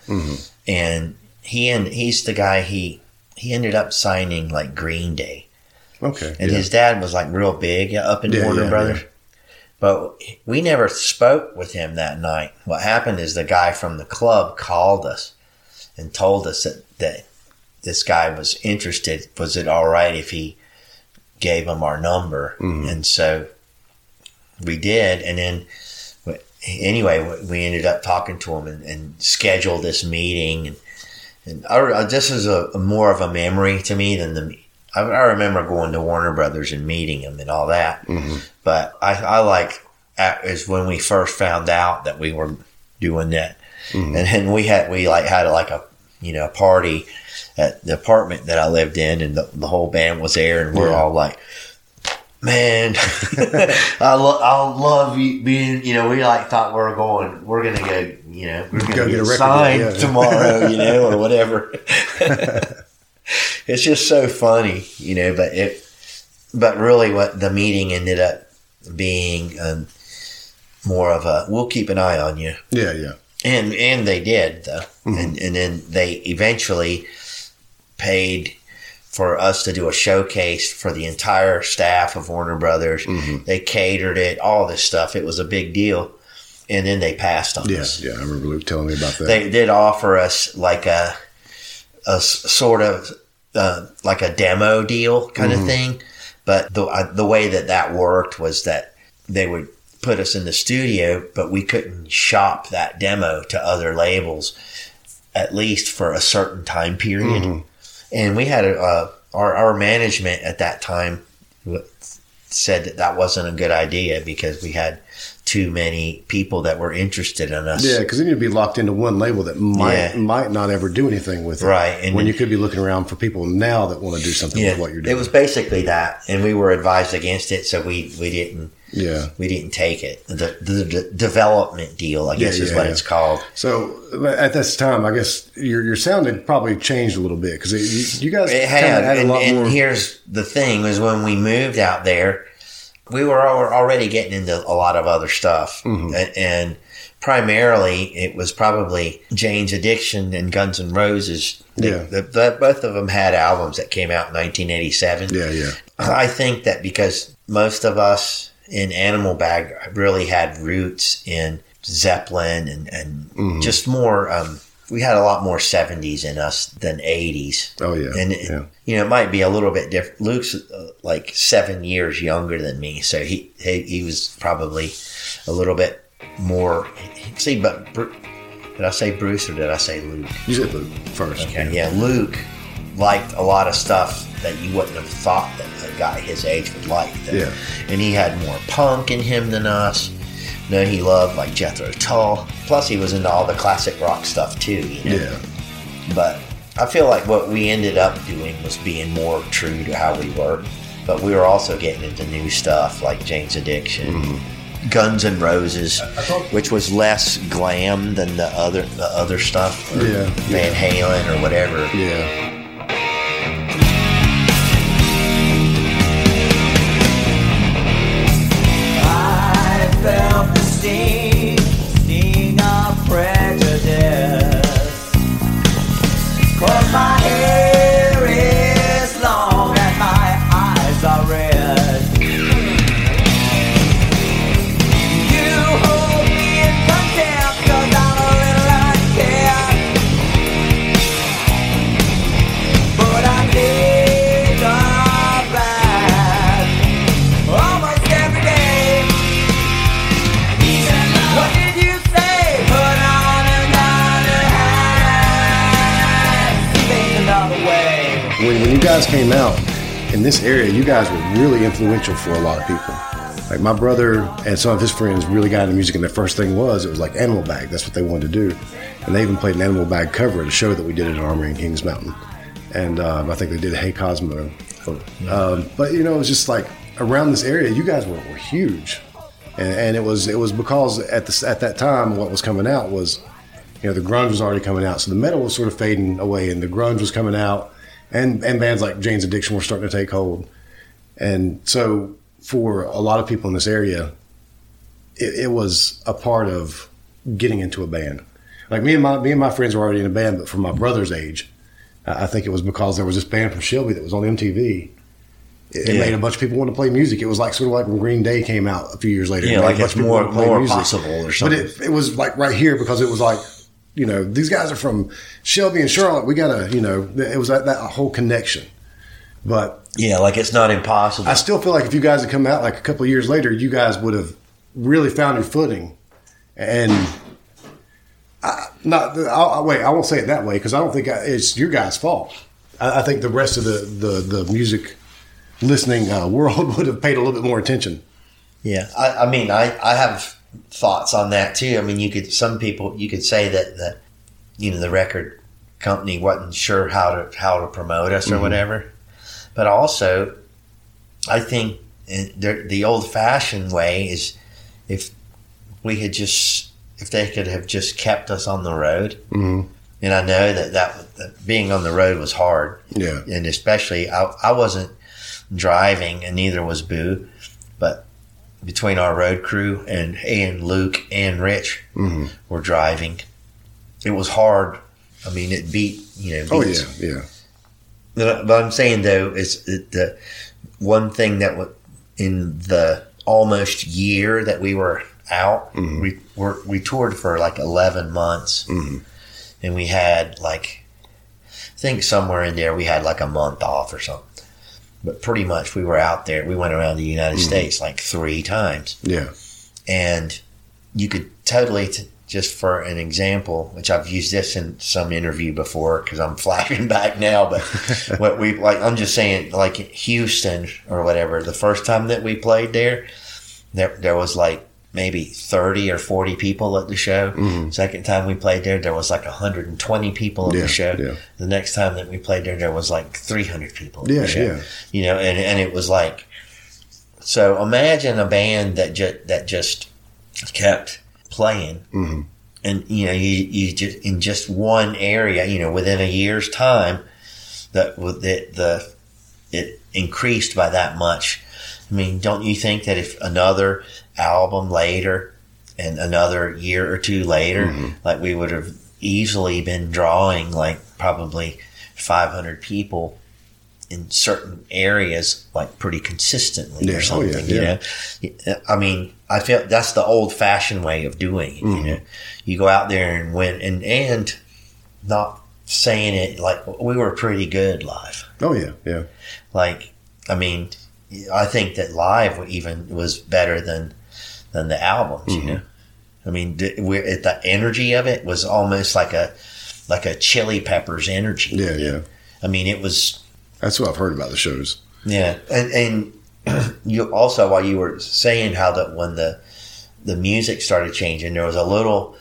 and he and he's the guy he he ended up signing like Green Day. Okay. And yeah. his dad was like real big up in Yeah, Warner yeah, Brothers. But we never spoke with him that night. What happened is the guy from the club called us and told us that, that this guy was interested. Was it all right if he gave him our number? Mm-hmm. And so we did. And then anyway, we ended up talking to him and, and scheduled this meeting. And, and I, this is a, a more of a memory to me than the. I, I remember going to Warner Brothers and meeting him and all that. Mm-hmm. But I, I like is when we first found out that we were doing that, mm-hmm. and then we had we like had like a you know a party at the apartment that I lived in, and the, the whole band was there, and we're Yeah. all like. Man, I, lo- I love being, you know, we like thought we were going, we're going to go, you know, we're going Go to get get signed yeah. tomorrow, you know, or whatever. it's just so funny, you know, but it, but really what the meeting ended up being um, more of a, we'll keep an eye on you. yeah, yeah. And, and they did though. And, and then they eventually paid for us to do a showcase for the entire staff of Warner Brothers. They catered it, all this stuff. It was a big deal. And then they passed on Yeah, us yeah. I remember Luke telling me about that. they did offer us like a, a sort of uh, like a demo deal kind of thing, but the uh, the way that that worked was that they would put us in the studio, but we couldn't shop that demo to other labels at least for a certain time period. And we had a, uh, our our management at that time said that that wasn't a good idea because we had too many people that were interested in us. yeah, because then you'd be locked into one label that might Yeah. might not ever do anything with it. Right, and when you could be looking around for people now that want to do something with what you're doing. It was basically that, and we were advised against it, so we, we didn't yeah. we didn't take it. The, the, the development deal, I guess, Yeah, is yeah, what yeah. it's called. So at this time, I guess your your sound had probably changed a little bit because you, you guys It had, had a and, lot and more. here's the thing: was when we moved out there, we were already getting into a lot of other stuff, Mm-hmm. A- and primarily it was probably Jane's Addiction and Guns N' Roses. They- Yeah. the, the, both of them had albums that came out in 1987. yeah, yeah, I think that because most of us in Animal Bag really had roots in Zeppelin and, and Mm-hmm. just more, um, we had a lot more 70s in us than 80s. oh yeah, And, it- yeah. you know, it might be a little bit different. Luke's uh, like seven years younger than me, so he, he, he was probably a little bit more. See, but did I say Bruce or did I say Luke? You said Luke first. Okay, yeah, Luke liked a lot of stuff that you wouldn't have thought that a guy his age would like. Yeah. And he had more punk in him than us. Then he loved like Jethro Tull. Plus, he was into all the classic rock stuff too. You know? yeah, But I feel like what we ended up doing was being more true to how we were. But we were also getting into new stuff like Jane's Addiction, Mm-hmm. Guns N' Roses, which was less glam than the other the other stuff. or Yeah, Van Halen or whatever. yeah. Felt the sting, sting guys came out in this area, you guys were really influential for a lot of people. Like my brother and some of his friends really got into music, and the first thing was it was like Animal Bag. That's what they wanted to do, and they even played an Animal Bag cover at a show that we did at Armory in Kings Mountain, and um, I think they did Hey Cosmo. Um, but you know, it was just like around this area, you guys were, were huge, and, and it was it was because at the at that time what was coming out was you know the grunge was already coming out, so the metal was sort of fading away, and the grunge was coming out, and and bands like Jane's Addiction were starting to take hold, and so for a lot of people in this area, it, it was a part of getting into a band. Like me and my me and my friends were already in a band, but from my brother's age, I think it was because there was this band from Shelby that was on MTV. It, it Yeah. made a bunch of people want to play music. It was like sort of like when Green Day came out a few years later. Yeah, like it's more more music. possible or But something. it, it was like right here because it was like, you know, these guys are from Shelby and Charlotte. We gotta, you know, it was that, that whole connection. But yeah, like it's not impossible. I still feel like if you guys had come out like a couple of years later, you guys would have really found your footing. And I, not, I'll, I'll- wait, I won't say it that way because I don't think I, it's your guys' fault. I, I think the rest of the the, the music listening uh, world would have paid a little bit more attention. Yeah, I, I mean, I, I have thoughts on that too. I mean, you could some people you could say that the you know the record company wasn't sure how to how to promote us or whatever, but also I think in the, the old fashioned way is if we had just if they could have just kept us on the road, Mhm. and I know that, that that being on the road was hard, Yeah. and especially I, I wasn't driving and neither was Boo, but between our road crew and and Luke and Rich Mhm. were driving, it was hard. I mean, it beat you know. Oh yeah, yeah. but but I'm saying though is that the one thing that wa- in the almost year that we were out, we were, we toured for like 11 months, Mhm. and we had like I think somewhere in there we had like a month off or something. But pretty much we were out there. We went around the United mm-hmm. States like three times Yeah. and you could totally t- just for an example which i've used this in some interview before because i'm flashing back now but what we like i'm just saying like houston or whatever the first time that we played there there, there was like maybe 30 or 40 people at the show second time we played there there was like 120 people at Yeah, the show yeah. the next time that we played there there was like 300 people at Yeah, the show yeah. you know and, and it was like so imagine a band that just that just kept playing, Mhm. and you know you you just in just one area, you know, within a year's time, that with the the it increased by that much. I mean, don't you think that if another album later and another year or two later, like we would have easily been drawing like probably 500 people in certain areas like pretty consistently Yeah. or Oh, something, yeah, you know? I mean, I feel that's the old fashioned way of doing it. You Mm-hmm. know, you go out there and win and, and not saying it like we were pretty good live. Oh yeah, yeah. Like, I mean, I think that live even was better than than the albums. Mm-hmm. You know, I mean, the, we're, it- the energy of it was almost like a like a Chili Peppers energy. Yeah, yeah. I mean, it was That's what I've heard about the shows. yeah, and and you also while you were saying how that when the the music started changing, there was a little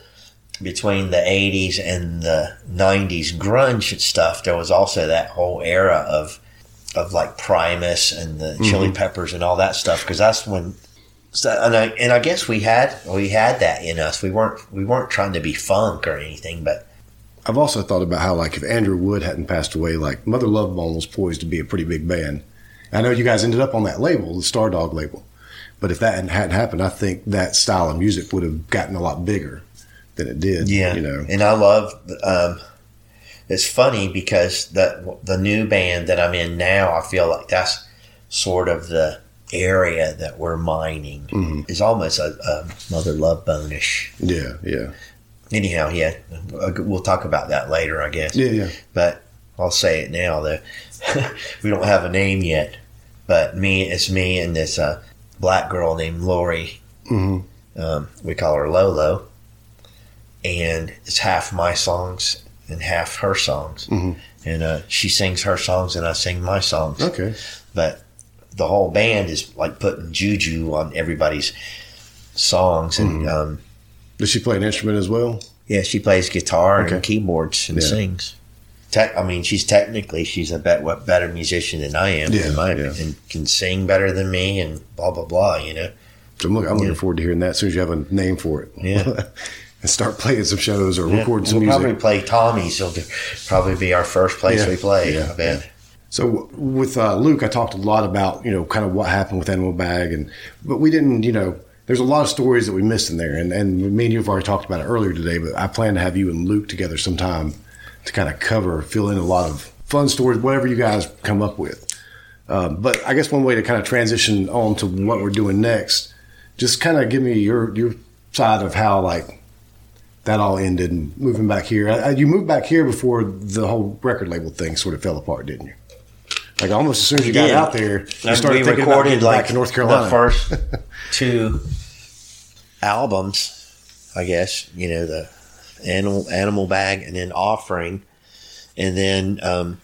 between the '80s and the '90s grunge stuff. There was also that whole era of of like Primus and the Chili Peppers and all that stuff because that's when. So, and I and I guess we had we had that in us. We weren't we weren't trying to be funk or anything, but I've also thought about how, like, if Andrew Wood hadn't passed away, like, Mother Love Bone was poised to be a pretty big band. I know you guys ended up on that label, the Stardog label, but if that hadn't- happened, I think that style of music would have gotten a lot bigger than it did. Yeah, you know. and I love. Um, it's funny because the the new band that I'm in now, I feel like that's sort of the area that we're mining. Mm-hmm. Is almost a, a Mother Love Bone-ish. Yeah, yeah, Anyhow, yeah, we'll talk about that later, I guess. yeah, yeah. But I'll say it now though. we don't have a name yet, but me, it's me and this uh, black girl named Lori. hmm Um, we call her Lolo, and it's half my songs and half her songs. Mhm. And uh, she sings her songs and I sing my songs. Okay. But the whole band is like putting juju on everybody's songs, and um, Does she play an instrument as well? yeah, she plays guitar Okay. and keyboards and Yeah. sings. Tech, I mean, she's technically she's a bet, what better musician than I am, Yeah, in my yeah. and can sing better than me, and blah blah blah. You know, So I'm, look, I'm looking Yeah. forward to hearing that as soon as you have a name for it. Yeah. and start playing some shows or Yeah. recording some we'll music. probably play Tommy's. It'll probably be our first place Yeah. we play. Yeah. I bet. So with uh, Luke, I talked a lot about you know kind of what happened with Animal Bag, and but we didn't you know there's a lot of stories that we missed in there, and and me and you have already talked about it earlier today. But I plan to have you and Luke together sometime to kind of cover, fill in a lot of fun stories, whatever you guys come up with. Um, but I guess one way to kind of transition on to what we're doing next, just kind of give me your your side of how like that all ended and moving back here. I, I- you moved back here before the whole record label thing sort of fell apart, didn't you? Like almost as soon as you got Yeah. out there, you And started thinking recorded getting like back to North Carolina. the first two albums, I guess. You know, the animal animal bag and then offering, and then um,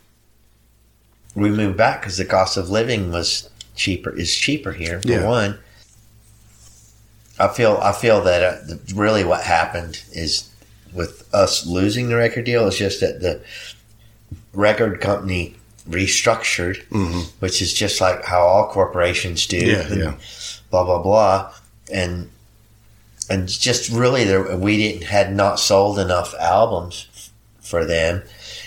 we moved back because the cost of living was cheaper. Is cheaper here for Yeah. one. I feel I feel that uh, really what happened is with us losing the record deal is just that the record company restructured, mm-hmm. which is just like how all corporations do. Yeah, yeah. Blah blah blah, and and just really there we didn't had not sold enough albums for them,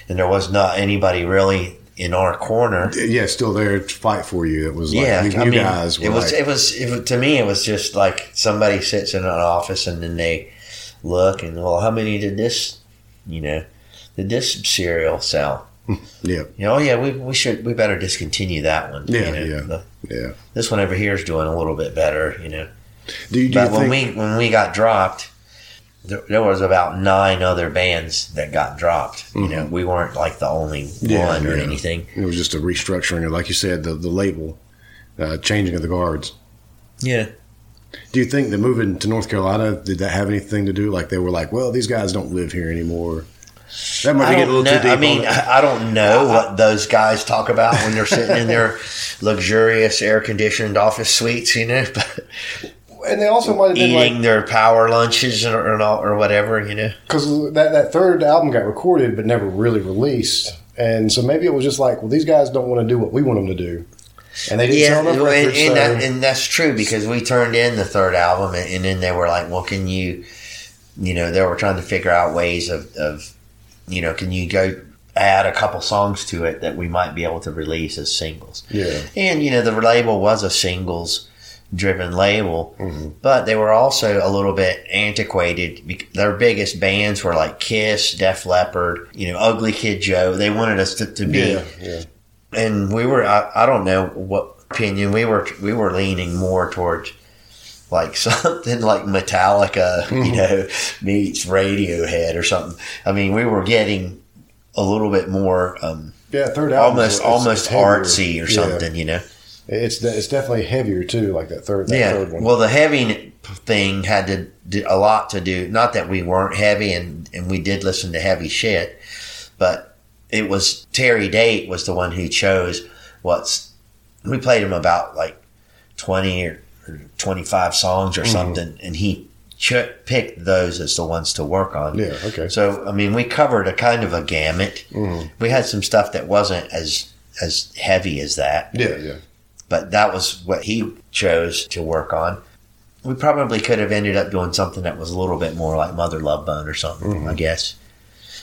and there was not anybody really in our corner. yeah, still there to fight for you. It was like Yeah, you, I mean, guys were it was like, it was it was to me it was just like somebody sits in an office and then they look and well how many did this you know did this cereal sell yeah, you know oh yeah we, we should we better discontinue that one Yeah, you know? yeah. The- yeah. this one over here is doing a little bit better you know Do you, do but you when think? we when we got dropped there, there was about nine other bands that got dropped you know we weren't like the only Mm-hmm. Yeah, one or yeah. anything it was just a restructuring, like you said, the the label, uh, changing of the guards. yeah Do you think that moving to North Carolina did that have anything to do? Like they were like, well, these guys don't live here anymore. That might I a little know. too deep. I mean, on it. I I don't know what those guys talk about when they're sitting in their luxurious air conditioned office suites, you know, and they also might have been eating like their power lunches or, or, all- or whatever, you know. because that that third album got recorded but never really released, and so maybe it was just like, well, these guys don't want to do what we want them to do, and they didn't Yeah, sell and, enough records. and, so- that, and that's true because we turned in the third album and, and then they were like, well, can you, you know, they were trying to figure out ways of, of you know, can you go add a couple songs to it that we might be able to release as singles? yeah, And you know, the label was a singles driven label, Mm-hmm. but they were also a little bit antiquated. Their biggest bands were like Kiss, Def Leppard, you know, Ugly Kid Joe. They wanted us to, to be, yeah, yeah. and we were. I, I don't know what opinion we were. We were leaning more towards like something like Metallica, Mm-hmm. you know, meets Radiohead or something. I mean, we were getting a little bit more. Um, Yeah, third album almost almost artsy or something, you know. It's it's definitely heavier too, like that third that yeah. third one. Well, the heavy thing had to do a lot to do. Not that we weren't heavy, and and we did listen to heavy shit, but it was Terry Date was the one who chose what's. We played him about like twenty or, or twenty five songs Mm-hmm. or something, and he ch- picked those as the ones to work on. yeah, okay. So I mean, we covered a kind of a gamut. Mhm. We had some stuff that wasn't as as heavy as that Yeah, yeah. but that was what he chose to work on. We probably could have ended up doing something that was a little bit more like Mother Love Bone or something. I guess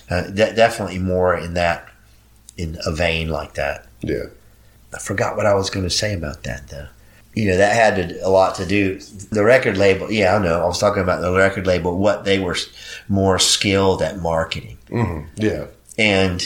uh, de- definitely more in that in a vein like that. Yeah. I forgot what I was going to say about that though. You know that had to, a lot to do. The record label, yeah, I know. I was talking about the record label. What they were more skilled at marketing, hmm Yeah. and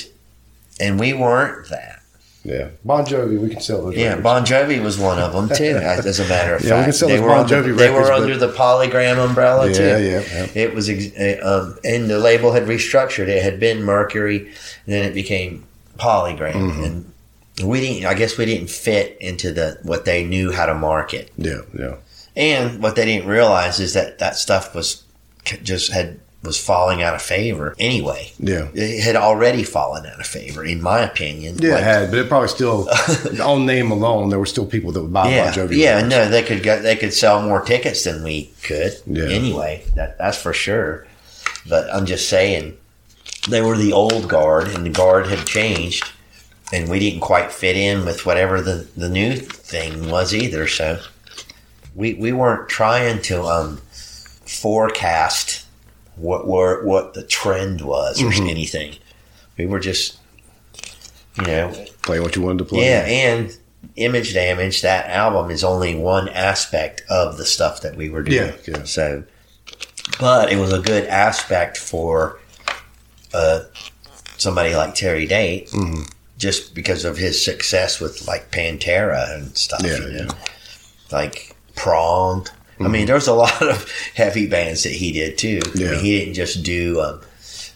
and we weren't that. Yeah. Bon Jovi, we can sell those Yeah, records. Bon Jovi was one of them too. As a matter of Yeah, we fact, can sell they those were Bon under, Jovi they were under the Polygram umbrella yeah, too. yeah, yeah. It was, ex- um, and the label had restructured. It had been Mercury, and then it became Polygram, Mm-hmm. and we didn't. I guess we didn't fit into the what they knew how to market, Yeah, yeah. and what they didn't realize is that that stuff was just had was falling out of favor anyway. Yeah. It had already fallen out of favor, in my opinion. Yeah, Like, it had, but it probably still on name alone. There were still people that would buy yeah, Bon Jovi. yeah, no, they could go, they could sell more tickets than we could. Yeah. Anyway, that that's for sure. But I'm just saying, they were the old guard, and the guard had changed, and we didn't quite fit in with whatever the the new thing was either. So we we weren't trying to um, forecast what were what the trend was or Mm-hmm. anything. We were just, you know, play what you wanted to play. yeah, and Image Damage, that album is only one aspect of the stuff that we were doing. Yeah, yeah. So, but it was a good aspect for uh, somebody like Terry Date, Mm-hmm. Just because of his success with like Pantera and stuff. Yeah, you know? yeah. Like Pronged. I mean, there's a lot of heavy bands that he did too. I Yeah. mean, he didn't just do um,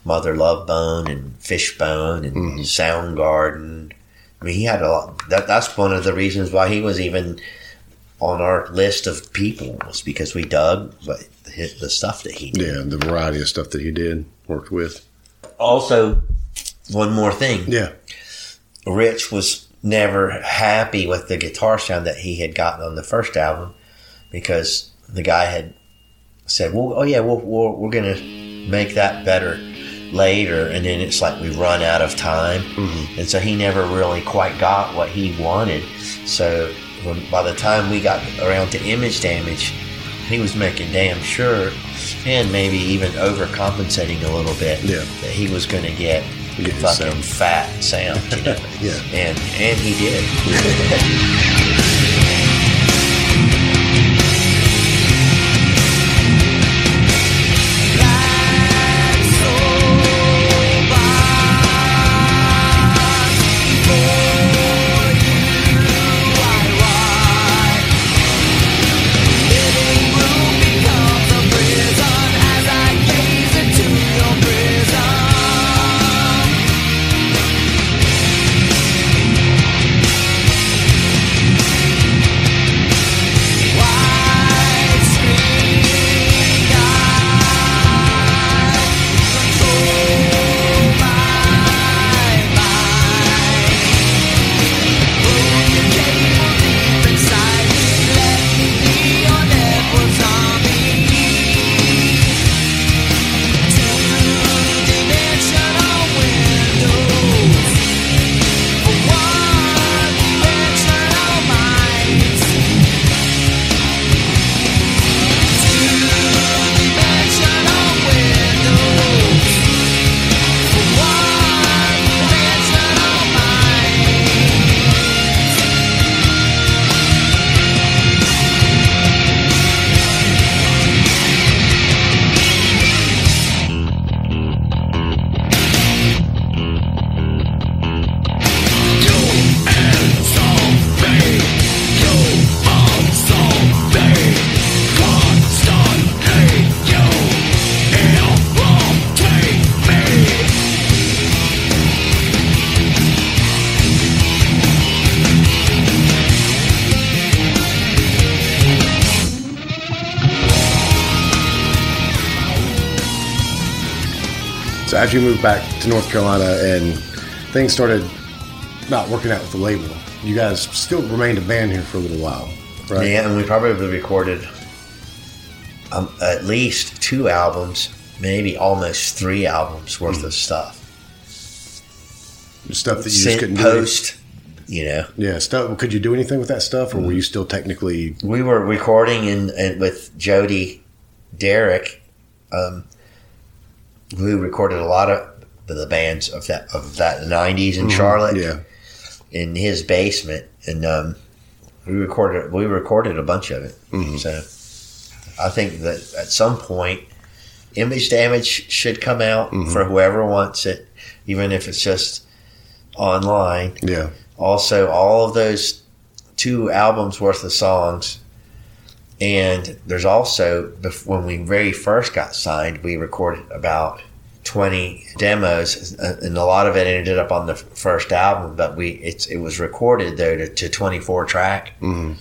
Mother Love Bone and Fishbone and Mm-hmm. Soundgarden. I mean, he had a lot. That, that's one of the reasons why he was even on our list of people was because we dug what, the the stuff that he did. yeah, the variety of stuff that he did worked with. Also, one more thing. Yeah, Rich was never happy with the guitar sound that he had gotten on the first album because the guy had said, "Well, oh yeah, we'll, we're we're gonna make that better later," and then it's like we run out of time, mm-hmm. and so he never really quite got what he wanted. So when, by the time we got around to Image Damage, he was making damn sure, and maybe even overcompensating a little bit, Yeah. that he was going to get Get fucking sound. fat sound, you know. Yeah. and and he did. you moved back to North Carolina and things started not working out with the label, you guys still remained a band here for a little while, right? Yeah, and we probably recorded um, at least two albums, maybe almost three albums worth of stuff. Stuff that you just couldn't do. post, you know. Yeah, stuff. Could you do anything with that stuff, or were you still technically? we were recording in, in with Jody Derek, Um, we recorded a lot of the bands of that of that '90s in mm-hmm. Charlotte. Yeah, in his basement, and um, we recorded we recorded a bunch of it. Mm-hmm. So I think that at some point, Image Damage should come out mm-hmm. for whoever wants it, even if it's just online. Yeah, also all of those two albums worth of songs and there's also when we very first got signed we recorded about 20 demos uh, and a lot of it ended up on the first album but we it's it was recorded though to, to 24 track Mhm.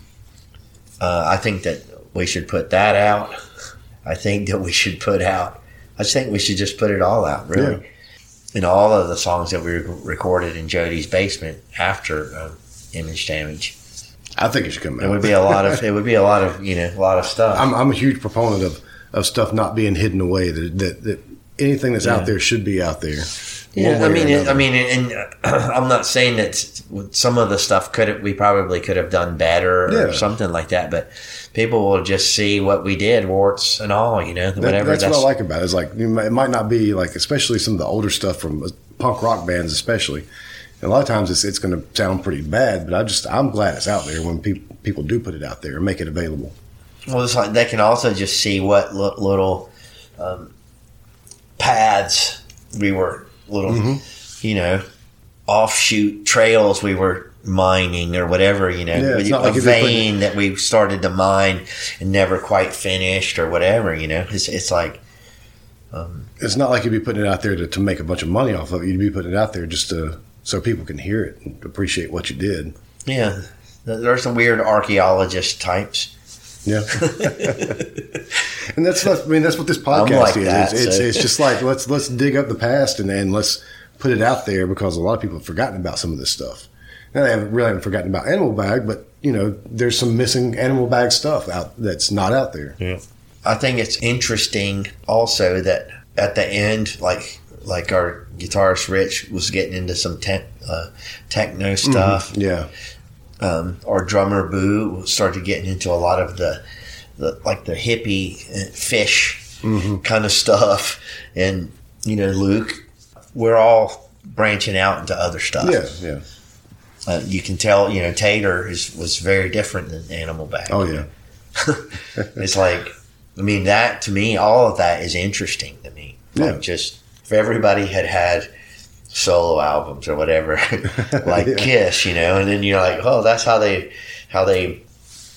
uh, i think that we should put that out i think that we should put out I think we should just put it all out, really. Yeah. And all of the songs that we re- recorded in Jody's basement after um, Image Damage. I think it should come out. It would be a lot of. It would be a lot of you know a lot of stuff. I'm, I'm a huge proponent of, of stuff not being hidden away. That that, that anything that's Yeah. out there should be out there. Yeah, I mean, it, I mean, and I'm not saying that some of the stuff could we probably could have done better or Yeah. something like that, but people will just see what we did, warts and all, you know, That- whatever. that's, what I like about it. it. Is like it might not be like, especially some of the older stuff from uh, punk rock bands, especially. A lot of times it's it's going to sound pretty bad, but I just I'm glad it's out there when people people do put it out there and make it available. Well, it's like they can also just see what li- little um, paths we were, little, Mm-hmm. you know, offshoot trails we were mining or whatever, you know, Yeah, it's a like if you're putting- vein that we started to mine and never quite finished or whatever, you know. It's, it's like, It's not like you'd be putting it out there to, to make a bunch of money off of it. You'd be putting it out there just to so people can hear it and appreciate what you did. yeah, there are some weird archaeologist types. Yeah, and that's what, I mean that's what this podcast like is. that, it's, it's so- it's just like let's let's dig up the past and then let's put it out there because a lot of people have forgotten about some of this stuff. Now they haven't really haven't forgotten about Animal Bag, but you know there's some missing Animal Bag stuff out that's not out there. Yeah, I think it's interesting also that at the end, like like our guitarist Rich was getting into some te- uh, techno stuff. Yeah, Um, our drummer Boo started getting into a lot of the, the like the hippie uh, Phish kind of stuff, and you know Luke, we're all branching out into other stuff. yeah, yeah. Uh, you can tell, you know, Tater is was very different than Animal Bag. Oh yeah, it's like I mean that to me all of that is interesting to me. Like Yeah. just if everybody had had solo albums or whatever like Yeah. Kiss, you know, and then you're like, "Oh, that's how they how they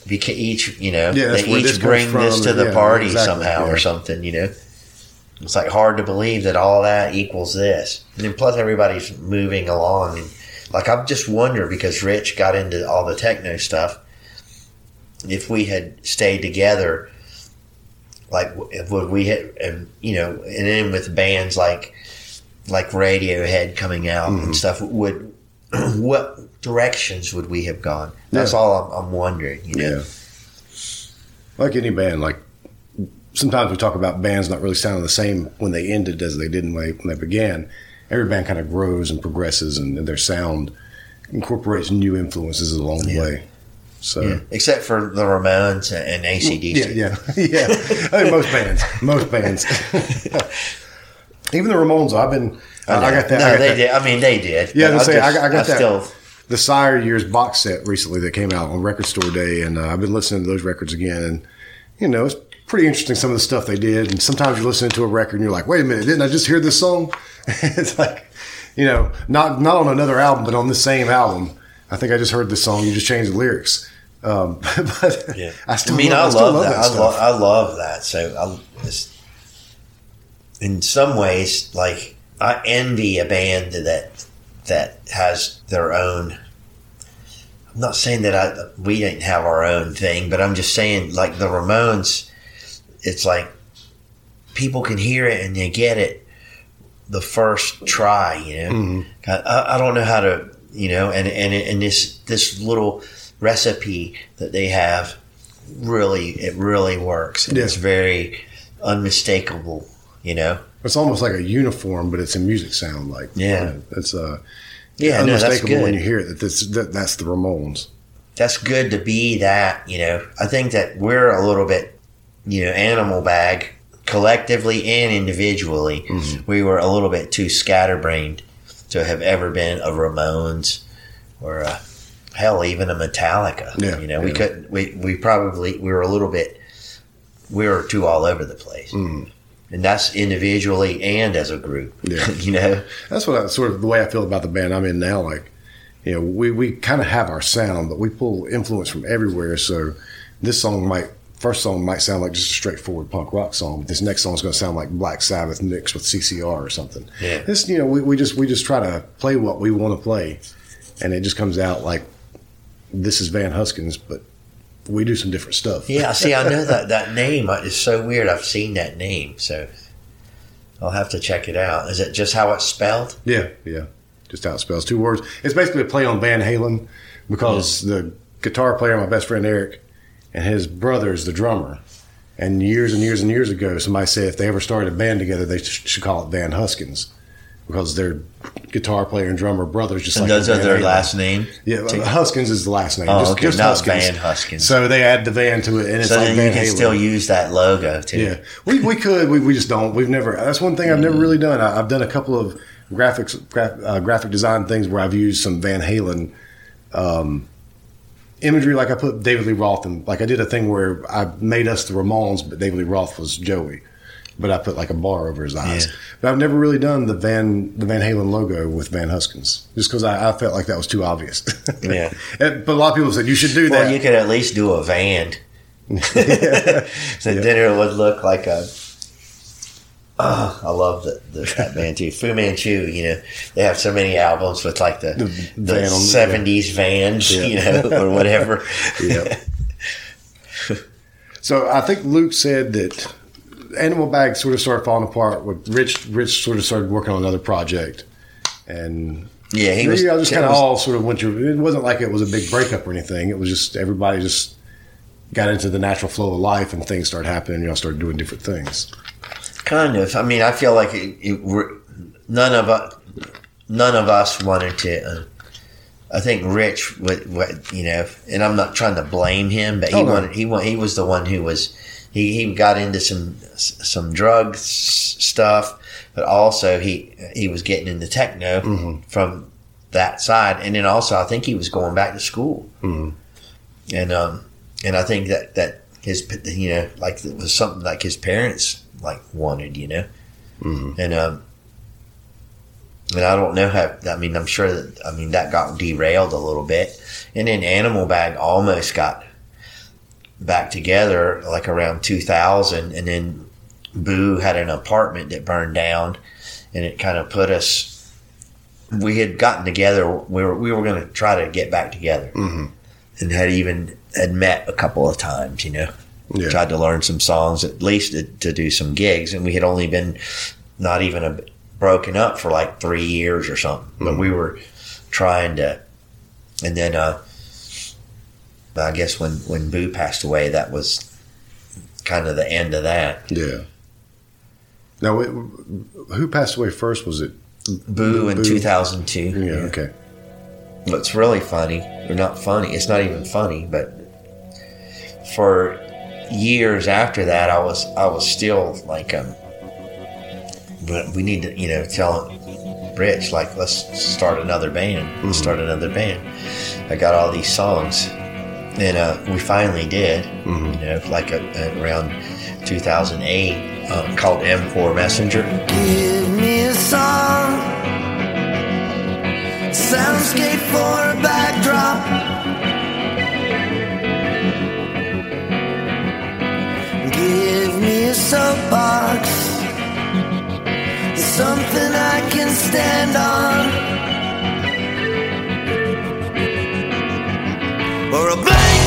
beca- each, you know, Yeah, they where this each bring from, this to the yeah, party exactly, somehow or something, you know." It's like hard to believe that all that equals this. And then plus everybody's moving along and like I just wonder because Rich got into all the techno stuff if we had stayed together, like if we had, and you know, and then with bands like like Radiohead coming out Mm-hmm. and stuff, would what directions would we have gone? That's Yeah. all I'm, I'm wondering. You know, yeah. Like any band, like sometimes we talk about bands not really sounding the same when they ended as they did when they, when they began. Every band kind of grows and progresses, and their sound incorporates new influences along the Yeah. way. So. Yeah. except for the Ramones and AC/DC. Yeah, yeah, yeah. I think most bands, most bands. Even the Ramones, I've been. I, I got that. No, I got they that- did. I mean, they did. Yeah, I was I'm I got- I got that. Still, the Sire Years box set recently that came out on Record Store Day, and uh, I've been listening to those records again. And you know, it's pretty interesting some of the stuff they did. And sometimes you're listening to a record and you're like, "Wait a minute, didn't I just hear this song?" it's like, you know, not not on another album, but on the same album. I think I just heard this song. You just changed the lyrics. Um, but yeah. I still, I mean, love, I, love, love that. that, I, stuff. lo- I love that. So, I, in some ways, like I envy a band that that has their own. I'm not saying that I we didn't have our own thing, but I'm just saying like the Ramones. It's like people can hear it and they get it the first try. You know, Mm-hmm. I, I don't know how to you know, and and and this this little recipe that they have really it really works. And Yeah. It's very unmistakable. You know. It's almost like a uniform, but it's a music sound. Like Yeah. it's uh, Yeah, no, that's unmistakable when you hear it that this that, that's the Ramones. that's good to be that, you know. I think that we're a little bit, you know, animal bag collectively and individually. Mm-hmm. We were a little bit too scatterbrained to have ever been a Ramones or a, hell, even a Metallica. Yeah, you know, we yeah. couldn't. We we probably we were a little bit. We were too all over the place, hmm. and that's individually and as a group. Yeah. you know. That's what I, sort of the way I feel about the band I'm in now. Like, you know, we, we kind of have our sound, but we pull influence from everywhere. So this song might, first song might sound like just a straightforward punk rock song. But this next song is going to sound like Black Sabbath mixed with CCR or something. Yeah. This, you know, we, we just we just try to play what we want to play, and it just comes out like this is Van Huskins, but we do some different stuff. Yeah, see, I know that that name is so weird. I've seen that name, so I'll have to check it out. Is it just how it's spelled? Yeah, yeah. Just how it spells. Two words. It's basically a play on Van Halen because the guitar player, my best friend Eric, and his brother is the drummer. And years and years and years ago, somebody said if they ever started a band together, they should call it Van Huskins because their guitar player and drummer brothers just And like those are their last name. Yeah, well, Huskins is the last name. Oh, just, okay, just not Huskins. Van Huskins. So they add the Van to it, and it's So like then you can still use that logo too. Yeah, we, we could. We, we just don't. We've never. That's one thing I've never really done. I, I've done a couple of graphics, graph, uh, graphic design things where I've used some Van Halen um, imagery. Like I put David Lee Roth in. Like I did a thing where I made us the Ramones, but David Lee Roth was Joey. But I put like a bar over his eyes. Yeah. But I've never really done the Van the Van Halen logo with Van Huskins, just because I, I felt like that was too obvious. Yeah. But a lot of people said you should do Well, that. you could at least do a van. so then it would look like a. Oh, I love the, the, that band too. Fu Manchu, you know, they have so many albums with like the, The the, van on- 70s vans, Yeah. you know, or whatever. Yeah. so I think Luke said that Animal Bag sort of started falling apart. With Rich, Rich sort of started working on another project, and Yeah, he was. just it kind of all sort of went through. It wasn't like it was a big breakup or anything. It was just everybody just got into the natural flow of life, and things started happening. Y'all started doing different things. Kind of. I mean, I feel like it, it, none of us, none of us wanted to. Uh, I think Rich would, would, you know, and I'm not trying to blame him, but he Oh, wanted. He he was the one who was. He, he got into some some drug stuff, but also he he was getting into techno Mm-hmm. from that side, and then also I think he was going back to school, Mhm. and um and I think that that his you know like it was something like his parents like wanted, you know, Mhm. and um and I don't know how. I mean, I'm sure that I mean that got derailed a little bit, and then Animal Bag almost got back together like around 2000, and then Boo had an apartment that burned down, and it kind of put us. We had gotten together. We were we were going to try to get back together, Mhm. and had even had met a couple of times. You know, Yeah. tried to learn some songs at least to, to do some gigs, and we had only been not even a, broken up for like three years or something. But we were trying to, and then uh, I guess when when Boo passed away, that was kind of the end of that. Yeah. Now, it, who passed away first? Was it? Boo in Boo. 2002. Yeah. Okay. What's really funny, or not funny, it's not even funny, but for years after that, I was I was still like, um, but we need to, you know, tell Rich like let's start another band, let's start another band. I got all these songs, and uh, we finally did. Mhm. You know, like a, a, around 2008, um, called M4 Messenger. Give me a song, soundscape for a backdrop. Give me a soapbox, something I can stand on. Or a blank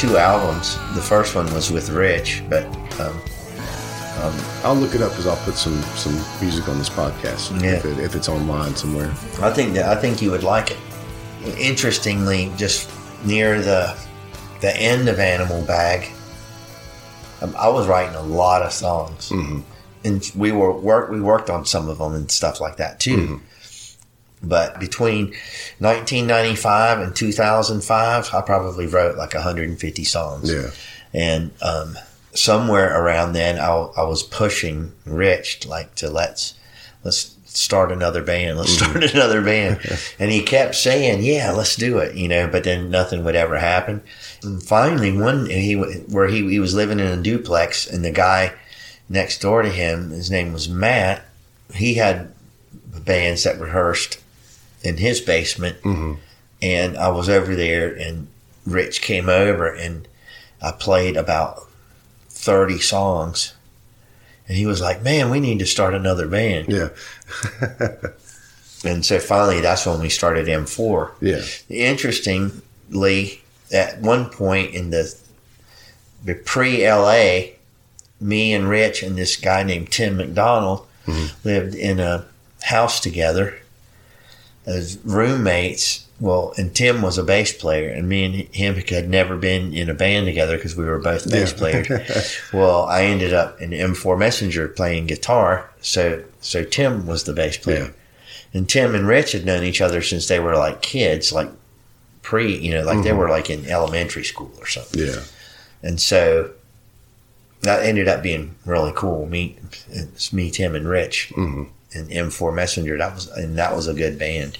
two albums. The first one was with Rich, but um, I'll look it up because I'll put some some music on this podcast Yeah. if, it, if it's online somewhere. I think that I think you would like it. Interestingly, just near the the end of Animal Bag, um, I was writing a lot of songs, and we were work we worked on some of them and stuff like that too. But between 1995 and 2005, I probably wrote like 150 songs. Yeah. And um, somewhere around then, I, I was pushing Rich like to let's let's start another band. Let's start another band. and he kept saying, yeah, let's do it, you know, but then nothing would ever happen. And finally, one, he, where he, he was living in a duplex and the guy next door to him, his name was Matt, he had bands that rehearsed in his basement. Mm-hmm. And I was over there and Rich came over and I played about 30 songs. And he was like, man, we need to start another band. Yeah. And so finally, that's when we started M4. Yeah. Interestingly, at one point in the, the pre LA, me and Rich and this guy named Tim McDonald mm-hmm. lived in a house together as roommates. Well, and Tim was a bass player, and me and him had never been in a band together because we were both bass Yeah. players. well, I ended up in M4 Messenger playing guitar, so so Tim was the bass player. Yeah. And Tim and Rich had known each other since they were like kids, like pre, you know, like they were like in elementary school or something. Yeah. And so that ended up being really cool. Me, it's me, Tim, and Rich, Mhm. And M4 Messenger. That was and that was a good band.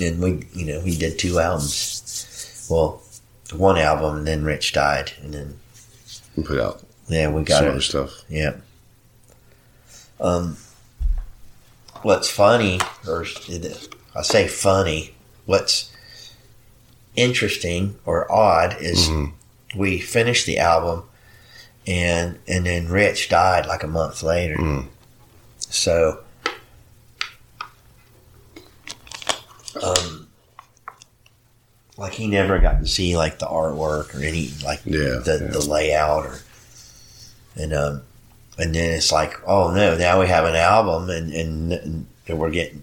And we, you know, we did two albums. Well, one album, and then Rich died, and then we put out yeah, we got some other stuff. Yeah. Um, what's funny, or it- I say funny, what's interesting or odd is Mhm. we finished the album and and then Rich died like a month later. Mm. So um like he never got to see like the artwork or any like Yeah, the, yeah. the layout or and um and then it's like oh no now we have an album and and, and we're getting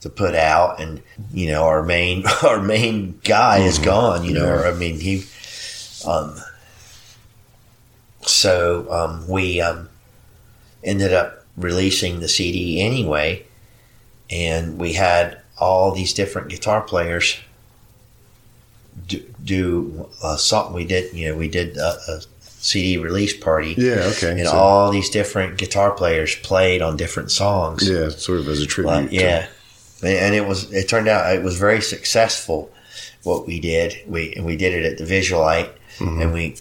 to put out and you know our main our main guy is gone you know Mm-hmm. Yeah. or I mean he um so um we um ended up releasing the CD anyway and we had all these different guitar players do, do a song we did you know we did a, a CD release party Yeah. Okay. and So- all these different guitar players played on different songs yeah. Sort of as a tribute. but, to- yeah, and it was. It turned out it was very successful. What we did, we and we did it at the Visulite, Mm-hmm. and we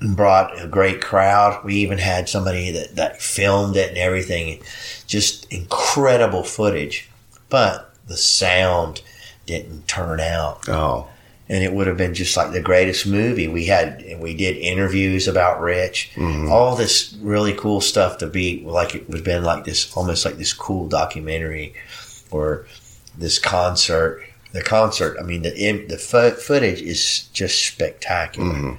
brought a great crowd. We even had somebody that that filmed it and everything. Just incredible footage, but the sound didn't turn out Oh. and it would have been just like the greatest movie. We had we did interviews about Rich, Mm-hmm. all this really cool stuff to be like it would have been like this almost like this cool documentary or this concert. The concert, I mean, the the fo- footage is just spectacular, Mhm.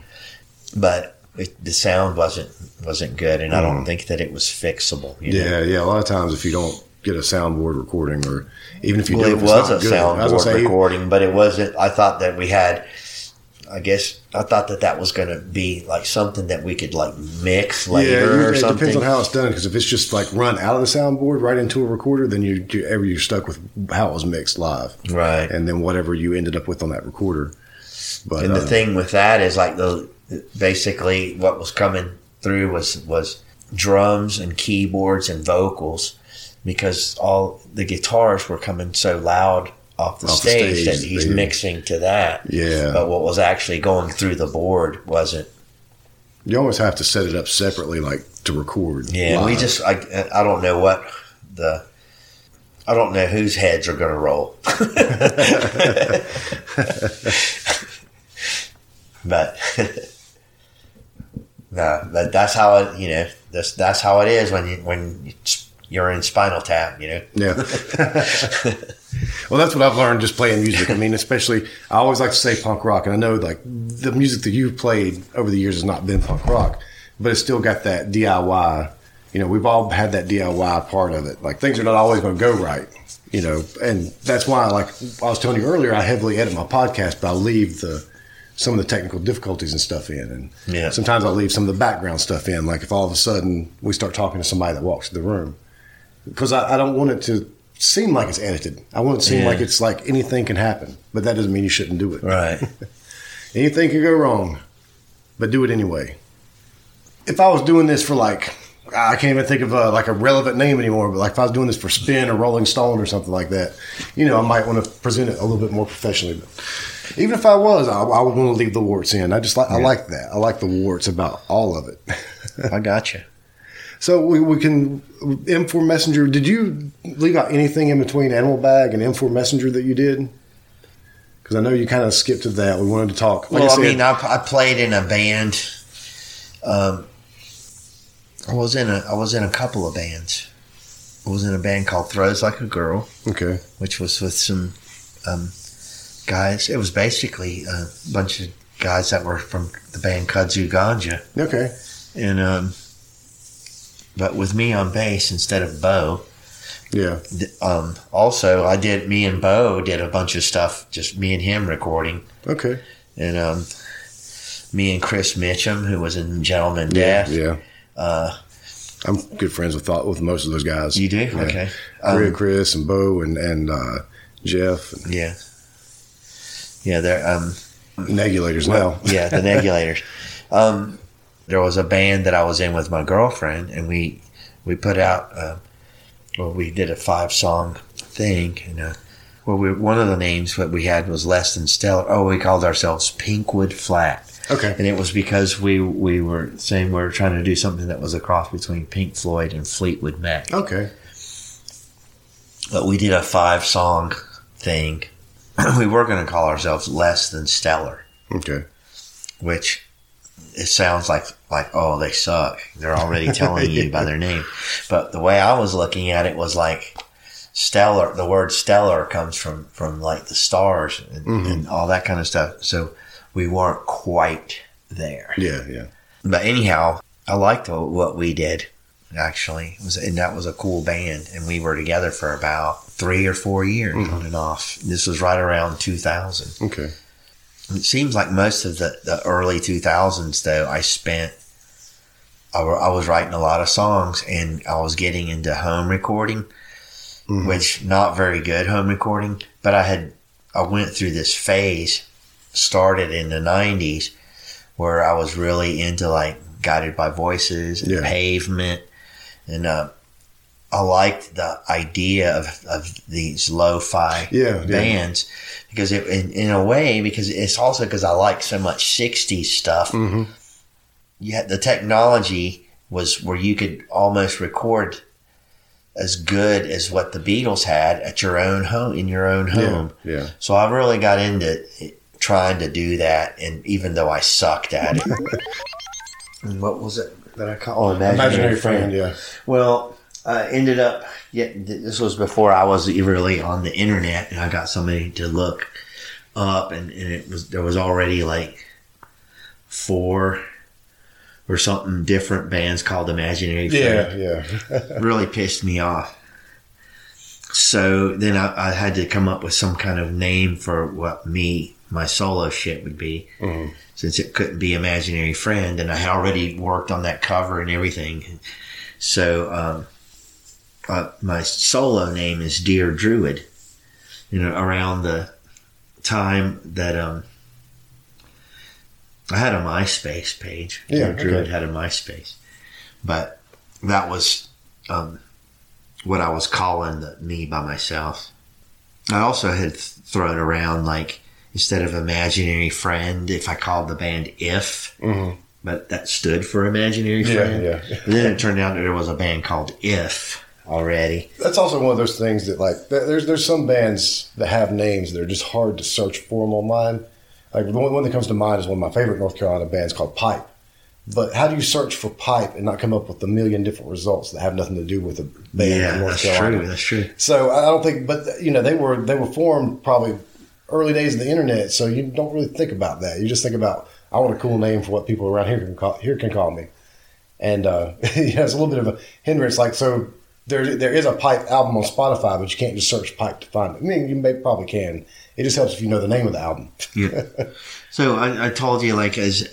But it, the sound wasn't wasn't good, and I don't mm. think that it was fixable. You know? Yeah. Yeah. A lot of times, if you don't get a soundboard recording, or even if you Well, do, it was a good, I was gonna soundboard say, recording, but it wasn't. I thought that we had. I guess I thought that that was going to be like something that we could like mix Yeah, later usually or it something. depends on how it's done. Because if it's just like run out of the soundboard right into a recorder, then you you ever you're stuck with how it was mixed live, right. and then whatever you ended up with on that recorder. But And the uh, thing with that is like the basically what was coming through was was drums and keyboards and vocals because all the guitars were coming so loud off the Off the stage, stage, that he's mixing to that. yeah, But what was actually going through the board wasn't. you always have to set it up separately, like to record. Yeah, we just I I don't know what the I don't know whose heads are going to roll. but no, but that's how it you know that's that's how it is when you when you're in Spinal Tap, you know. Yeah. well, that's what I've learned just playing music. I mean, especially, I always like to say punk rock, and I know like the music that you've played over the years has not been punk rock, but it's still got that DIY. You know, we've all had that DIY part of it. Like things are not always going to go right, you know, and that's why, like I was telling you earlier, I heavily edit my podcast, but I leave the some of the technical difficulties and stuff in, and Yeah. sometimes I leave some of the background stuff in. Like if all of a sudden we start talking to somebody that walks in the room, because I, I don't want it to seem like it's edited. I want it to seem Yeah. like it's like anything can happen, but that doesn't mean you shouldn't do it. Right. Anything can go wrong, but do it anyway. If I was doing this for like I can't even think of a, like a relevant name anymore. But like if I was doing this for Spin or Rolling Stone or something like that, you know, I might want to present it a little bit more professionally. But even if I was, I, I would want to leave the warts in. I just like I like that. I like the warts about all of it. I got you. So we, we can M4 Messenger. Did you leave out anything in between Animal Bag and M4 Messenger that you did? Because I know you kind of skipped to that. We wanted to talk. Like well, I, said- mean, I, I played in a band. Um, I was in a I was in a couple of bands. I was in a band called Throws Like a Girl, okay, which was with some um, guys. It was basically a bunch of guys that were from the band Kudzu Ganja, okay, and um, but with me on bass instead of Bo. yeah, Um, also, I did me and Bo did a bunch of stuff, just me and him recording, okay, and um, me and Chris Mitchum, who was in Gentleman yeah, Death. yeah. Uh, I'm good friends with with most of those guys. you do Yeah. okay. Um, Chris, and Bo, and and uh, Jeff, and yeah, yeah. They're um, Negulators now. yeah, the Negulators. Um, there was a band that I was in with my girlfriend, and we we put out. Uh, well, we did a five song thing, and uh, well, we, one of the names that we had was less than stellar. Oh, we called ourselves Pinkwood Flat. Okay, and it was because we we were saying we were trying to do something that was a cross between Pink Floyd and Fleetwood Mac. okay, But we did a five song thing. we were going to call ourselves Less Than Stellar, okay. which it sounds like like oh they suck. They're already telling you by their name. But the way I was looking at it was like stellar. The word stellar comes from from like the stars and, mm-hmm. and all that kind of stuff. So we weren't quite there. Yeah, yeah. But anyhow, I liked what we did. Actually, it was and that was a cool band, and we were together for about three or four years on and off. This was right around 2000. Okay. It seems like most of the, the early 2000s, though, I spent. I, wa- I was writing a lot of songs, and I was getting into home recording, which not very good home recording. But I had I went through this phase, started in the 90s, where I was really into like guided by voices and Yeah. pavement, and uh, I liked the idea of, of these lo-fi Yeah, yeah. bands because it, in, in a way, because it's also because I like so much 60s stuff. hmm Yeah, the technology was where you could almost record as good as what the Beatles had at your own home, in your own home. yeah. So I really got into trying to do that, and even though I sucked at it. And what was it that I called? Oh, imaginary, Imaginary friend. friend. Yeah. Well, I ended up. Yeah, this was before I was really on the internet, and I got somebody to look up, and, and it was there was already like four or something different bands called Imaginary Friend Yeah, yeah. really pissed me off. So then I, I had to come up with some kind of name for what me, my solo shit would be, Mhm. since it couldn't be Imaginary Friend, and I had already worked on that cover and everything. So um, uh, my solo name is Dear Druid. You know, around the time that um, I had a MySpace page. Yeah, Dear Druid okay. had a MySpace, but that was um, what I was calling the, me by myself. I also had th- thrown around like instead of imaginary friend, if I called the band If, hmm but that stood for imaginary friend. yeah. But then it turned out that there was a band called If already. That's also one of those things that like there's there's some bands that have names that are just hard to search for them online. Like the one, one that comes to mind is one of my favorite North Carolina bands called Pipe. But how do you search for Pipe and not come up with a million different results that have nothing to do with a band yeah, in North that's Carolina? true. That's true. So I don't think, but you know, they were they were formed probably early days of the internet. So you don't really think about that. You just think about I want a cool name for what people around here can call here can call me, and uh, you know, it's a little bit of a hindrance. Like so, there there is a Pipe album on Spotify, but you can't just search Pipe to find it. I mean, you may, probably can. It just helps if you know the name of the album. Yeah. so I, I told you like as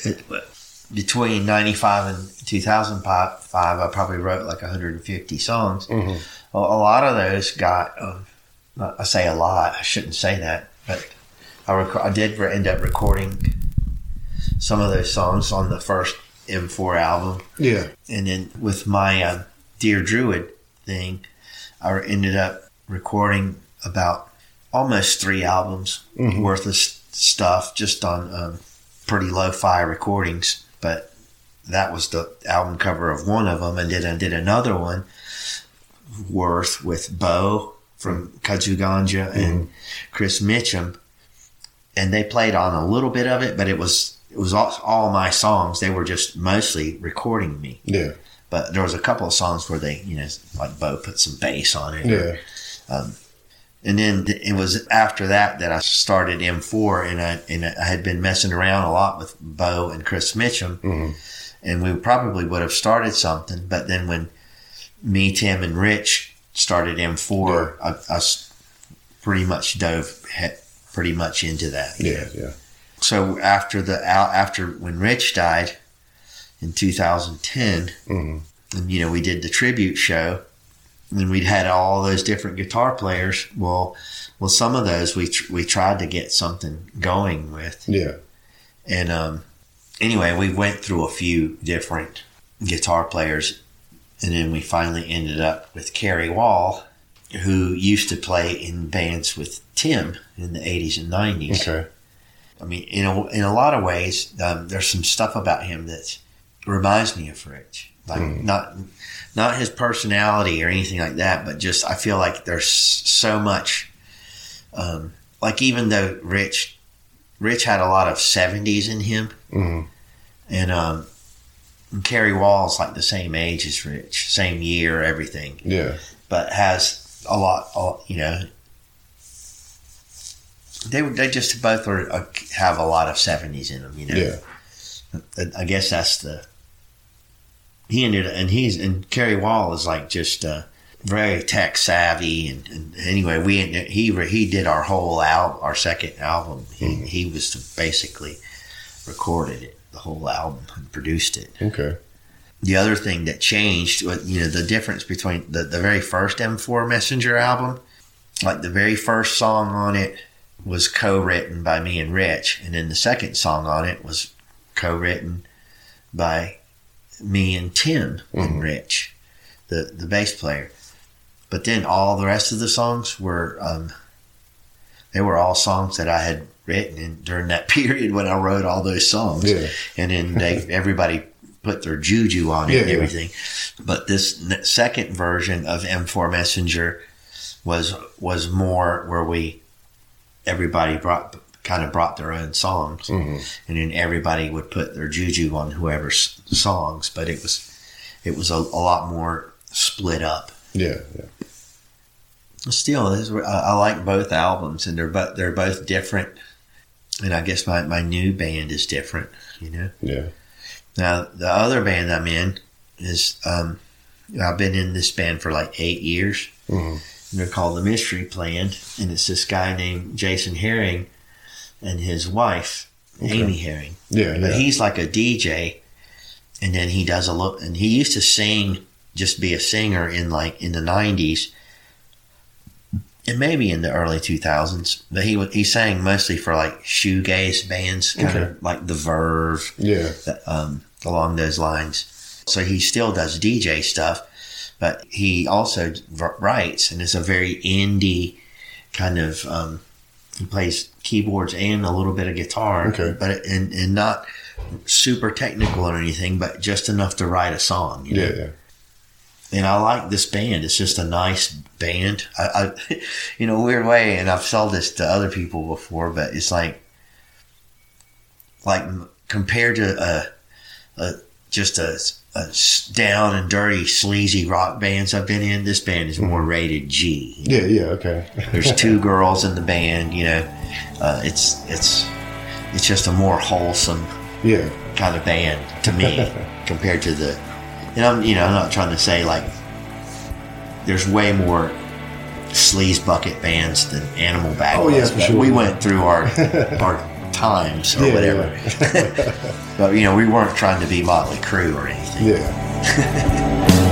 between ninety five and two thousand five, I probably wrote like one hundred and fifty songs. Mhm. A, a lot of those got. Um, I say a lot. I shouldn't say that, but I rec- I did re- end up recording some of those songs on the first M4 album. Yeah. And then with my uh, Dear Druid thing, I ended up recording about almost three albums worth of stuff just on um, pretty lo-fi recordings. But that was the album cover of one of them, and then I did another one worth with Bo from Kudzu Ganja and Chris Mitchum, and they played on a little bit of it, but it was it was all, all my songs. They were just mostly recording me, Yeah. But there was a couple of songs where they, you know, like Bo put some bass on it, Yeah. Um, and then it was after that that I started M4, and I and I had been messing around a lot with Bo and Chris Mitchum, mm-hmm. and we probably would have started something. But then when me, Tim, and Rich started M4, I, I s- pretty much dove pretty much into that. Yeah. Yeah. So after the after when Rich died in 2010, Mhm. and you know we did the tribute show, and we'd had all those different guitar players. Well, well, some of those we tr- we tried to get something going with, Yeah. and um, anyway, we went through a few different guitar players, and then we finally ended up with Kerry Wall, who used to play in bands with Tim in the 80s and 90s. Okay. I mean, in a, in a lot of ways, um, there's some stuff about him that reminds me of Rich. Like not not his personality or anything like that, but just I feel like there's so much. Um, like even though Rich Rich had a lot of '70s in him, Mhm. and um, and Kerry Wall's like the same age as Rich, same year, everything, Yeah. but has a lot, you know. They they just both are uh, have a lot of seventies in them, you know. Yeah. I guess that's the. He ended and he's and Kerry Wall is like just uh, very tech savvy and, and anyway we he he did our whole out our second album. He he was basically recorded it the whole album and produced it. Okay. the other thing that changed, you know, the difference between the, the very first M4 Messenger album, like the very first song on it was co-written by me and Rich, and then the second song on it was co-written by me and Tim and Rich, the the bass player. But then all the rest of the songs were, um, they were all songs that I had written in, during that period when I wrote all those songs Yeah. and then they everybody put their juju on it and Yeah, yeah. everything. But this second version of M4 Messenger was was more where we everybody brought kind of brought their own songs, Mhm. and then everybody would put their juju on whoever's songs. But it was it was a, a lot more split up. Yeah. Yeah. Still, is I, I like both albums, and they're both they're both different. And I guess my, my new band is different, you know. Yeah. Now, the other band I'm in is, um, I've been in this band for like eight years. Mhm. And they're called the Mystery Plan. And it's this guy named Jason Herring and his wife, Amy Herring. Yeah. But Yeah. he's like a DJ. And then he does a look, and he used to sing, just be a singer in like in the 90s. And maybe in the early 2000s, but he he sang mostly for like shoegaze bands, kind Okay. of like the Verve, Yeah. um, along those lines. So he still does DJ stuff, but he also writes, and it's a very indie kind of. Um, he plays keyboards and a little bit of guitar, Okay. but and and not super technical or anything, but just enough to write a song. You know? Yeah. Yeah. and I like this band. It's just a nice band. I, I you know, weird way, and I've sold this to other people before, but it's like, like compared to a, a just a, s- down and dirty, sleazy rock bands I've been in, this band is more rated G. Yeah. Yeah. Okay. There's two girls in the band. You know, uh, it's it's it's just a more wholesome Yeah. kind of band to me compared to the and I'm you know I'm not trying to say like there's way more sleaze bucket bands than Animal Bag Oh, yeah, was, for but sure. we went through our our times or Yeah, whatever. But you know we weren't trying to be Motley Crue or anything. Yeah.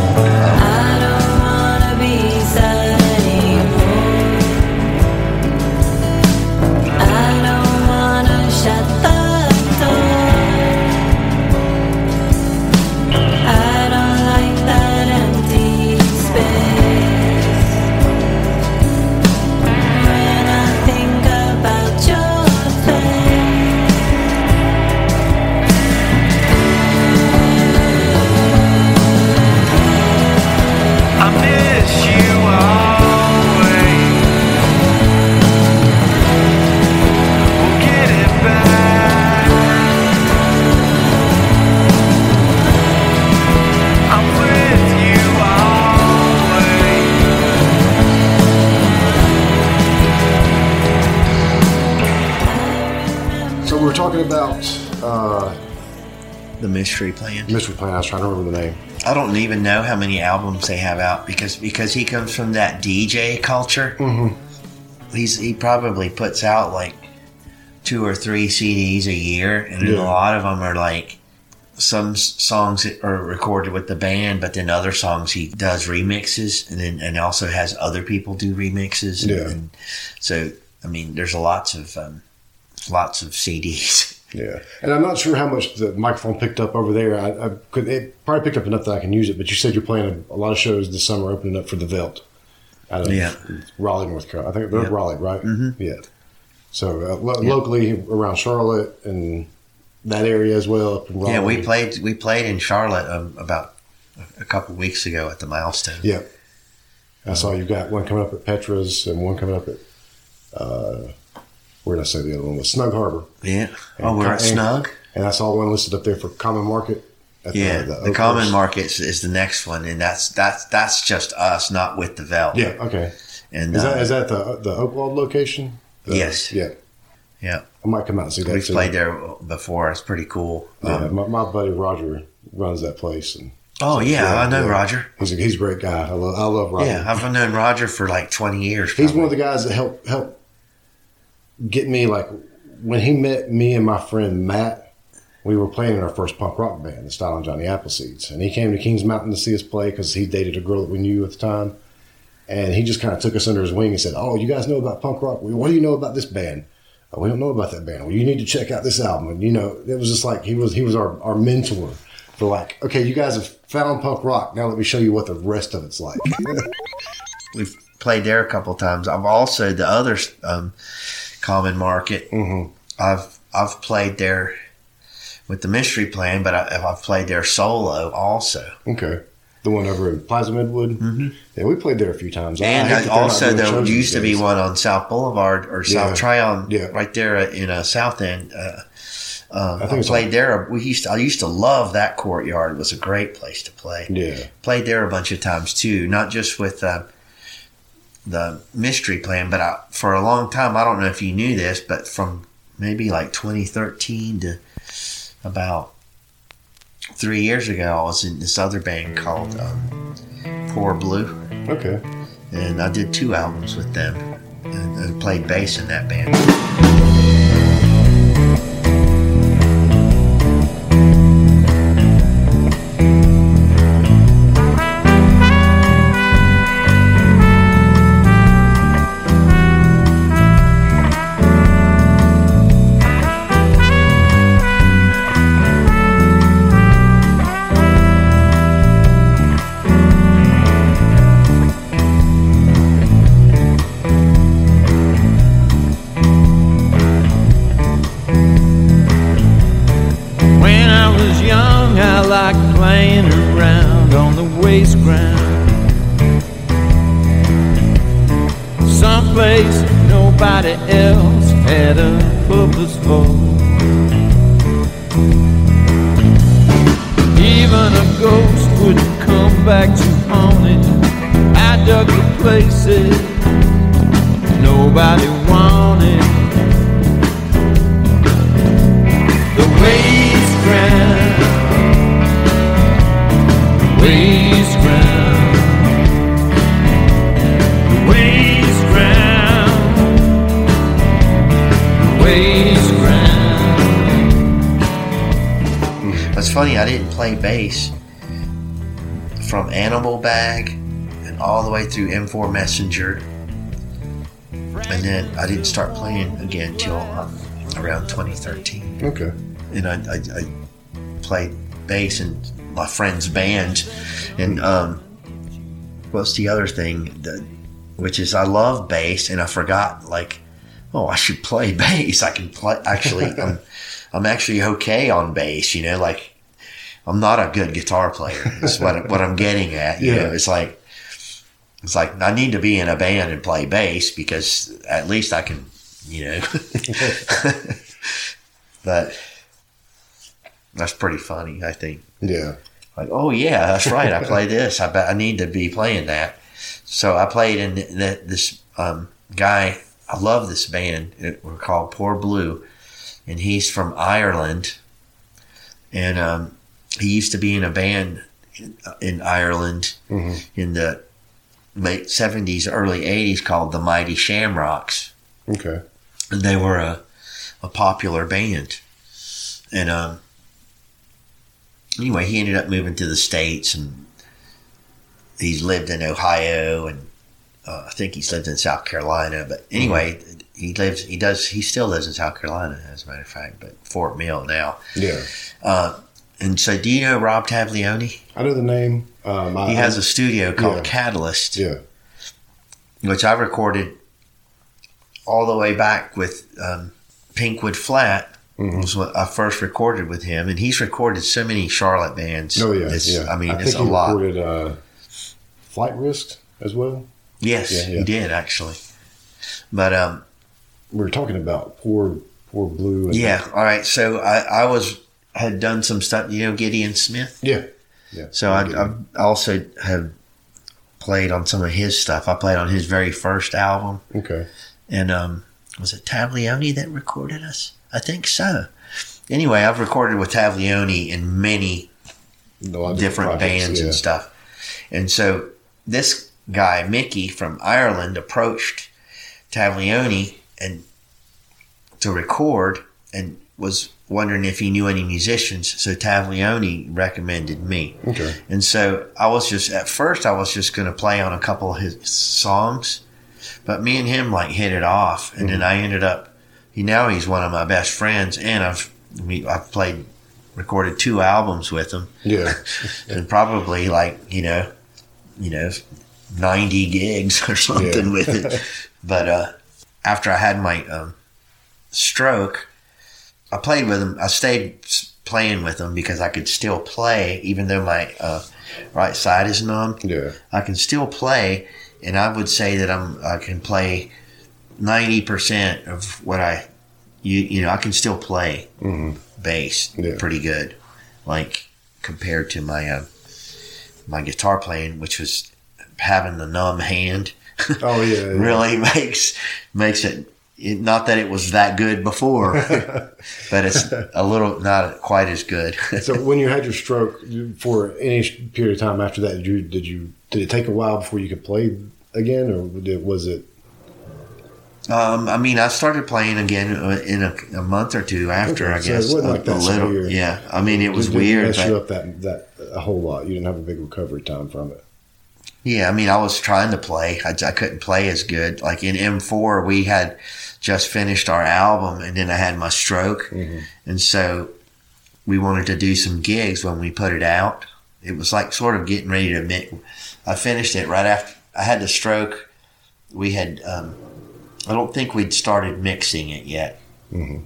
about uh, The Mystery Plan. Mystery Plan. I was trying to remember the name. I don't even know how many albums they have out because because he comes from that DJ culture. Mm-hmm. He's he probably puts out like two or three CDs a year, and Yeah. a lot of them are like some songs that are recorded with the band, but then other songs he does remixes, and then and also has other people do remixes. Yeah. and so I mean, there's lots of um, lots of CDs. Yeah, and I'm not sure how much the microphone picked up over there. I, I could it probably picked up enough that I can use it. But you said you're playing a, a lot of shows this summer, opening up for the Veldt out of Yeah. Raleigh, North Carolina. I think they're Yeah. Raleigh, right? Mm-hmm. Yeah. So uh, lo- locally around Charlotte and that area as well. Up in Raleigh. Yeah, we played we played in Charlotte um, about a couple weeks ago at the milestone. Yeah. I saw you've got one coming up at Petra's and one coming up at, uh, where did I say the other one was? Snug Harbor. Yeah. And Oh, we're at and- Snug. And I saw one listed up there for Common Market. At Yeah, the, Oak Common Market is the next one, and that's that's that's just us, not with the Vel. Yeah, okay. and Is uh, that is that the the Oakwold location? The- Yes. Yeah. Yeah. I might come out and see that we've too. played there before. It's pretty cool. Yeah, Um, my, my buddy Roger runs that place, and oh yeah, yeah, I know. Roger. he's a, he's a great guy. I love I love Roger. Yeah, I've known Roger for like twenty years. He's one of the guys that helped help get me like when he met me and my friend Matt. We were playing in our first punk rock band, the Style and Johnny Appleseeds, and he came to Kings Mountain to see us play because he dated a girl that we knew at the time, and he just kind of took us under his wing and said, "Oh, you guys know about punk rock? What do you know about this band? Oh, we don't know about that band. Well, you need to check out this album." And you know, it was just like he was he was our our mentor for like, okay, you guys have found punk rock. Now let me show you what the rest of it's like. We've played there a couple times. I've also the other um, Common Market. Mhm. I've I've played there with the Mystery Plan, but I, I've played there solo also. Okay. The one over in Plaza Midwood. Mm-hmm. Yeah, we played there a few times. And I not also, there used to be one on South Boulevard or Yeah. South Tryon, Yeah. right there in uh, South End. Uh, um, I I, played there. We used to, I used to love that courtyard. It was a great place to play. Yeah. Played there a bunch of times too, not just with uh, the Mystery Plan, but I, for a long time. I don't know if you knew this, but from maybe like 2013 to about three years ago, I was in this other band called um, Poor Blue Okay. and I did two albums with them and, and played bass in that band. Through M4 Messenger. And then I didn't start playing again until um, around 2013. Okay. and I, I, I played bass in my friend's band. And um, what's the other thing? That, which is I love bass, and I forgot like, oh, I should play bass. I can play. Actually, I'm I'm actually okay on bass. You know, like I'm not a good guitar player. Is what what I'm getting at. You Yeah. know, it's like. It's like I need to be in a band and play bass because at least I can, you know. but that's pretty funny, I think. Yeah. Like, oh yeah, that's right. I play this. I bet I need to be playing that. So I played in th- this um, guy. I love this band. It, we're called Poor Blue, and he's from Ireland, and um, he used to be in a band in, in Ireland in the late seventies, early eighties called the Mighty Shamrocks, Okay. and they were a a popular band, and um, anyway, he ended up moving to the states, and he's lived in Ohio, and uh, I think he's lived in South Carolina. But anyway, he lives, he does, he still lives in South Carolina, as a matter of fact, but Fort Mill now. Yeah. Uh, and so, do you know Rob Tavaglione? I know the name. Um, He has a studio called yeah. Catalyst, Yeah. which I recorded all the way back with um, Pinkwood Flat. Mm-hmm. Was what I first recorded with him, and he's recorded so many Charlotte bands. Oh yeah. It's- yeah. I mean, I it's think a he lot. recorded uh, Flight Risk as well. Yes, Yeah, yeah. he did actually. But um, We were talking about poor, poor blue. And, yeah, all right. So I, I was had done some stuff. You know, Gideon Smith. Yeah. Yeah. So I, I also have played on some of his stuff. I played on his very first album, Okay. and um, was it Tavaglione that recorded us? I think so. Anyway, I've recorded with Tavaglione in many different projects, bands yeah. and stuff. And so this guy, Mickey from Ireland, approached Tavaglione and to record and was wondering if he knew any musicians. So Tavaglione recommended me. Okay. And so I was just at first I was just going to play on a couple of his songs, but me and him like hit it off, and then I ended up. He now he's one of my best friends, and I've we, I've played recorded two albums with him, Yeah. and probably like you know, you know, ninety gigs or something Yeah. with it. But uh, after I had my um, stroke, I played with him. I stayed playing with him because I could still play, even though my uh, right side is numb. Yeah. I can still play, and I would say that I'm I can play ninety percent of what I you you know I can still play Mhm. bass Yeah. pretty good, like compared to my uh, my guitar playing, which was having the numb hand. Oh yeah. yeah. really makes makes it not that it was that good before, but it's a little not quite as good. So when you had your stroke, you, for any period of time after that, did you did you did it take a while before you could play again, or did, was it? Um, I mean, I started playing again uh, in a, a month or two after. Okay, I so it guess wasn't a, like that a little. Yeah, I mean, it was did weird. Mess you up that that a whole lot. You didn't have a big recovery time from it. Yeah, I mean, I was trying to play. I, I couldn't play as good. Like in M4, we had just finished our album, and then I had my stroke, Mm-hmm. and so we wanted to do some gigs when we put it out. It was like sort of getting ready to mix. I finished it right after I had the stroke. We had. Um, I don't think we'd started mixing it yet. Mhm.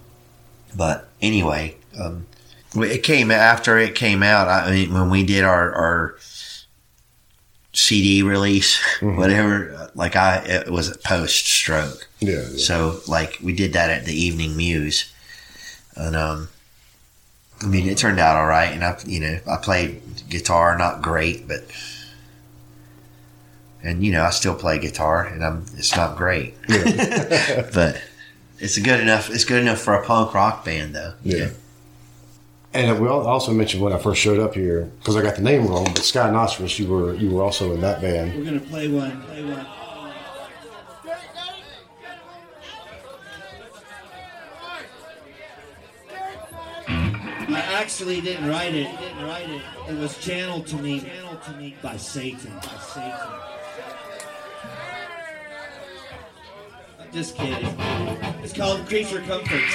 But anyway, um, it came after it came out. I mean, when we did our, our CD release, whatever, uh, like I, it was post stroke. Yeah. yeah. So like we did that at the Evening Muse, and um, I mean it turned out all right. And I, you know, I played guitar, not great, but and you know I still play guitar, and I'm it's not great, but it's good enough. It's good enough for a punk rock band, though. Yeah. know. And we also mentioned when I first showed up here because I got the name wrong, but Sky Nostrous, you were you were also in that band. We're gonna play one. Play one. I actually didn't write it. Didn't write it. It was channeled to me. Channeled to me by Satan. By Satan. I'm just kidding. It's called Creature Comforts.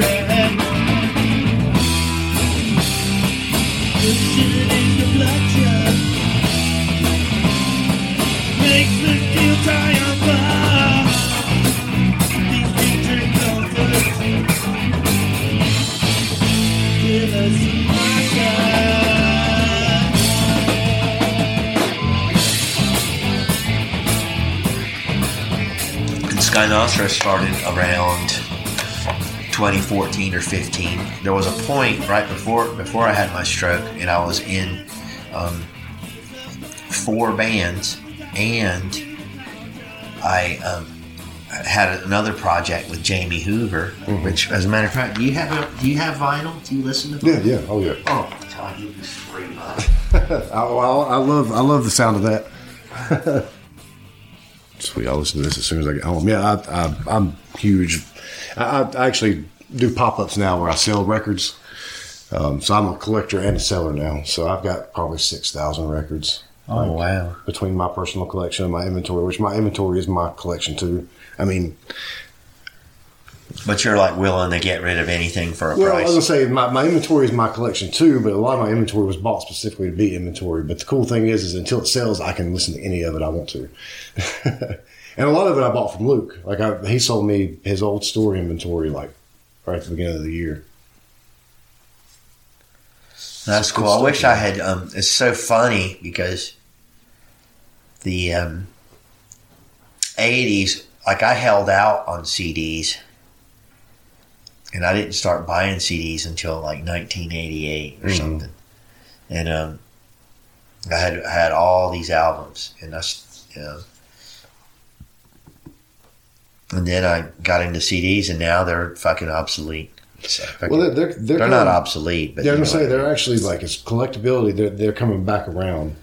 raining. The started around 2014 or 15. There was a point right before before I had my stroke, and I was in um, four bands, and I um, had another project with Jamie Hoover. Which, as a matter of fact, do you have a, do you have vinyl? Do you listen to? Yeah, Vinyl? yeah, oh yeah. Oh, Todd, you just free. I, I, I love I love the sound of that. Sweet, I'll listen to this as soon as I get home. Yeah, I, I, I'm huge. I, I actually do pop ups now where I sell records. Um, so I'm a collector and a seller now. So I've got probably six thousand records Oh wow. between my personal collection and my inventory, which my inventory is my collection too. I mean, But you're like willing to get rid of anything for a price. Well, I was gonna say my, my inventory is my collection too, but a lot of my inventory was bought specifically to be inventory. But the cool thing is, is until it sells, I can listen to any of it I want to. and a lot of it I bought from Luke. Like I, he sold me his old store inventory, like right at the beginning of the year. That's cool. I wish I had. Um, it's so funny because the um, '80s, like I held out on CDs, and I didn't start buying CDs until like 1988 or Mhm. something. And um, I had I had all these albums, and that's you know. And then I got into CDs, and now they're fucking obsolete. So, Well, they're they're, they're, they're not kinda- obsolete, but Yeah, I'm gonna say they're actually like it's collectability. They're they're coming back around.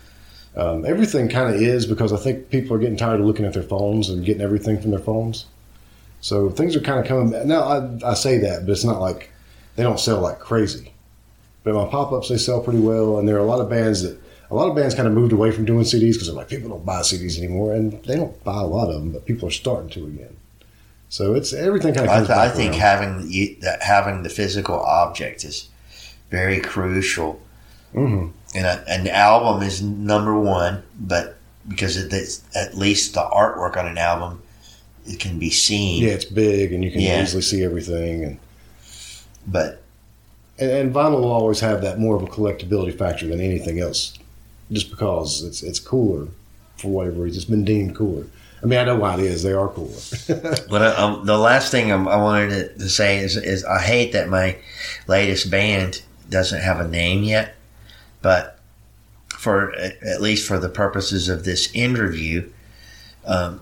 Um, everything kind of is because I think people are getting tired of looking at their phones and getting everything from their phones. So things are kind of coming. back. Now I I say that, but it's not like they don't sell like crazy. But my pop ups they sell pretty well, and there are a lot of bands that a lot of bands kind of moved away from doing CDs because they're like people don't buy CDs anymore, and they don't buy a lot of them, but people are starting to again. So it's everything kind of. I, Comes th- I think having that having the physical object is very crucial. Mhm. And a, an album is number one, but because it's, at least the artwork on an album it can be seen. Yeah, it's big, and you can Yeah. easily see everything, and But And, and vinyl will always have that more of a collectability factor than anything else, just because it's it's cooler for whatever reason. It's been deemed cooler. I mean, I know why it is. They are cooler. but uh, um, the last thing I'm, I wanted to, to say is, is I hate that my latest band doesn't have a name yet. But for at at least for the purposes of this interview, um,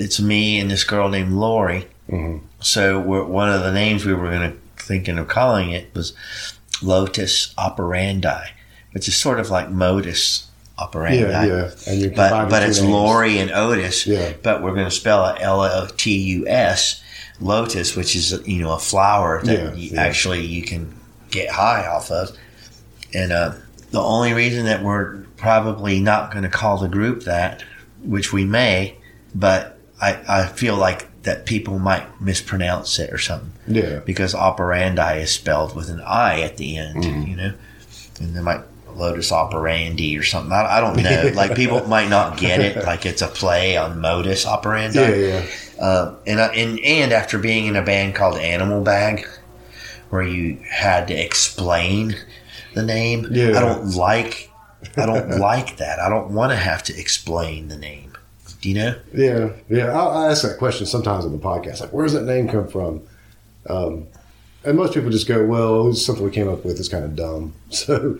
it's me and this girl named Lori. Mhm. So we're, one of the names we were going to thinking of calling it was Lotus Operandi, which is sort of like Modus Operandi. yeah, yeah. And you But but it's names. Lori and Otis. Yeah. But we're going to spell it L O T U S, Lotus, which is you know a flower that Yeah, you, yeah. actually you can get high off of. And uh, the only reason that we're probably not going to call the group that, which we may, but I, I feel like that people might mispronounce it or something Yeah, because operandi is spelled with an I at the end, Mm-hmm. you know, and they might Lotus operandi or something. I, I don't know. like people might not get it, like it's a play on modus operandi. yeah, yeah. Uh, and, I, and and after being in a band called Animal Bag, where you had to explain the name, Yeah. I don't like. I don't like that. I don't want to have to explain the name. Do you know? Yeah, yeah. I, I ask that question sometimes in the podcast, like, where does that name come from? Um, and most people just go, "Well, it's something we came up with. It's kind of dumb." So,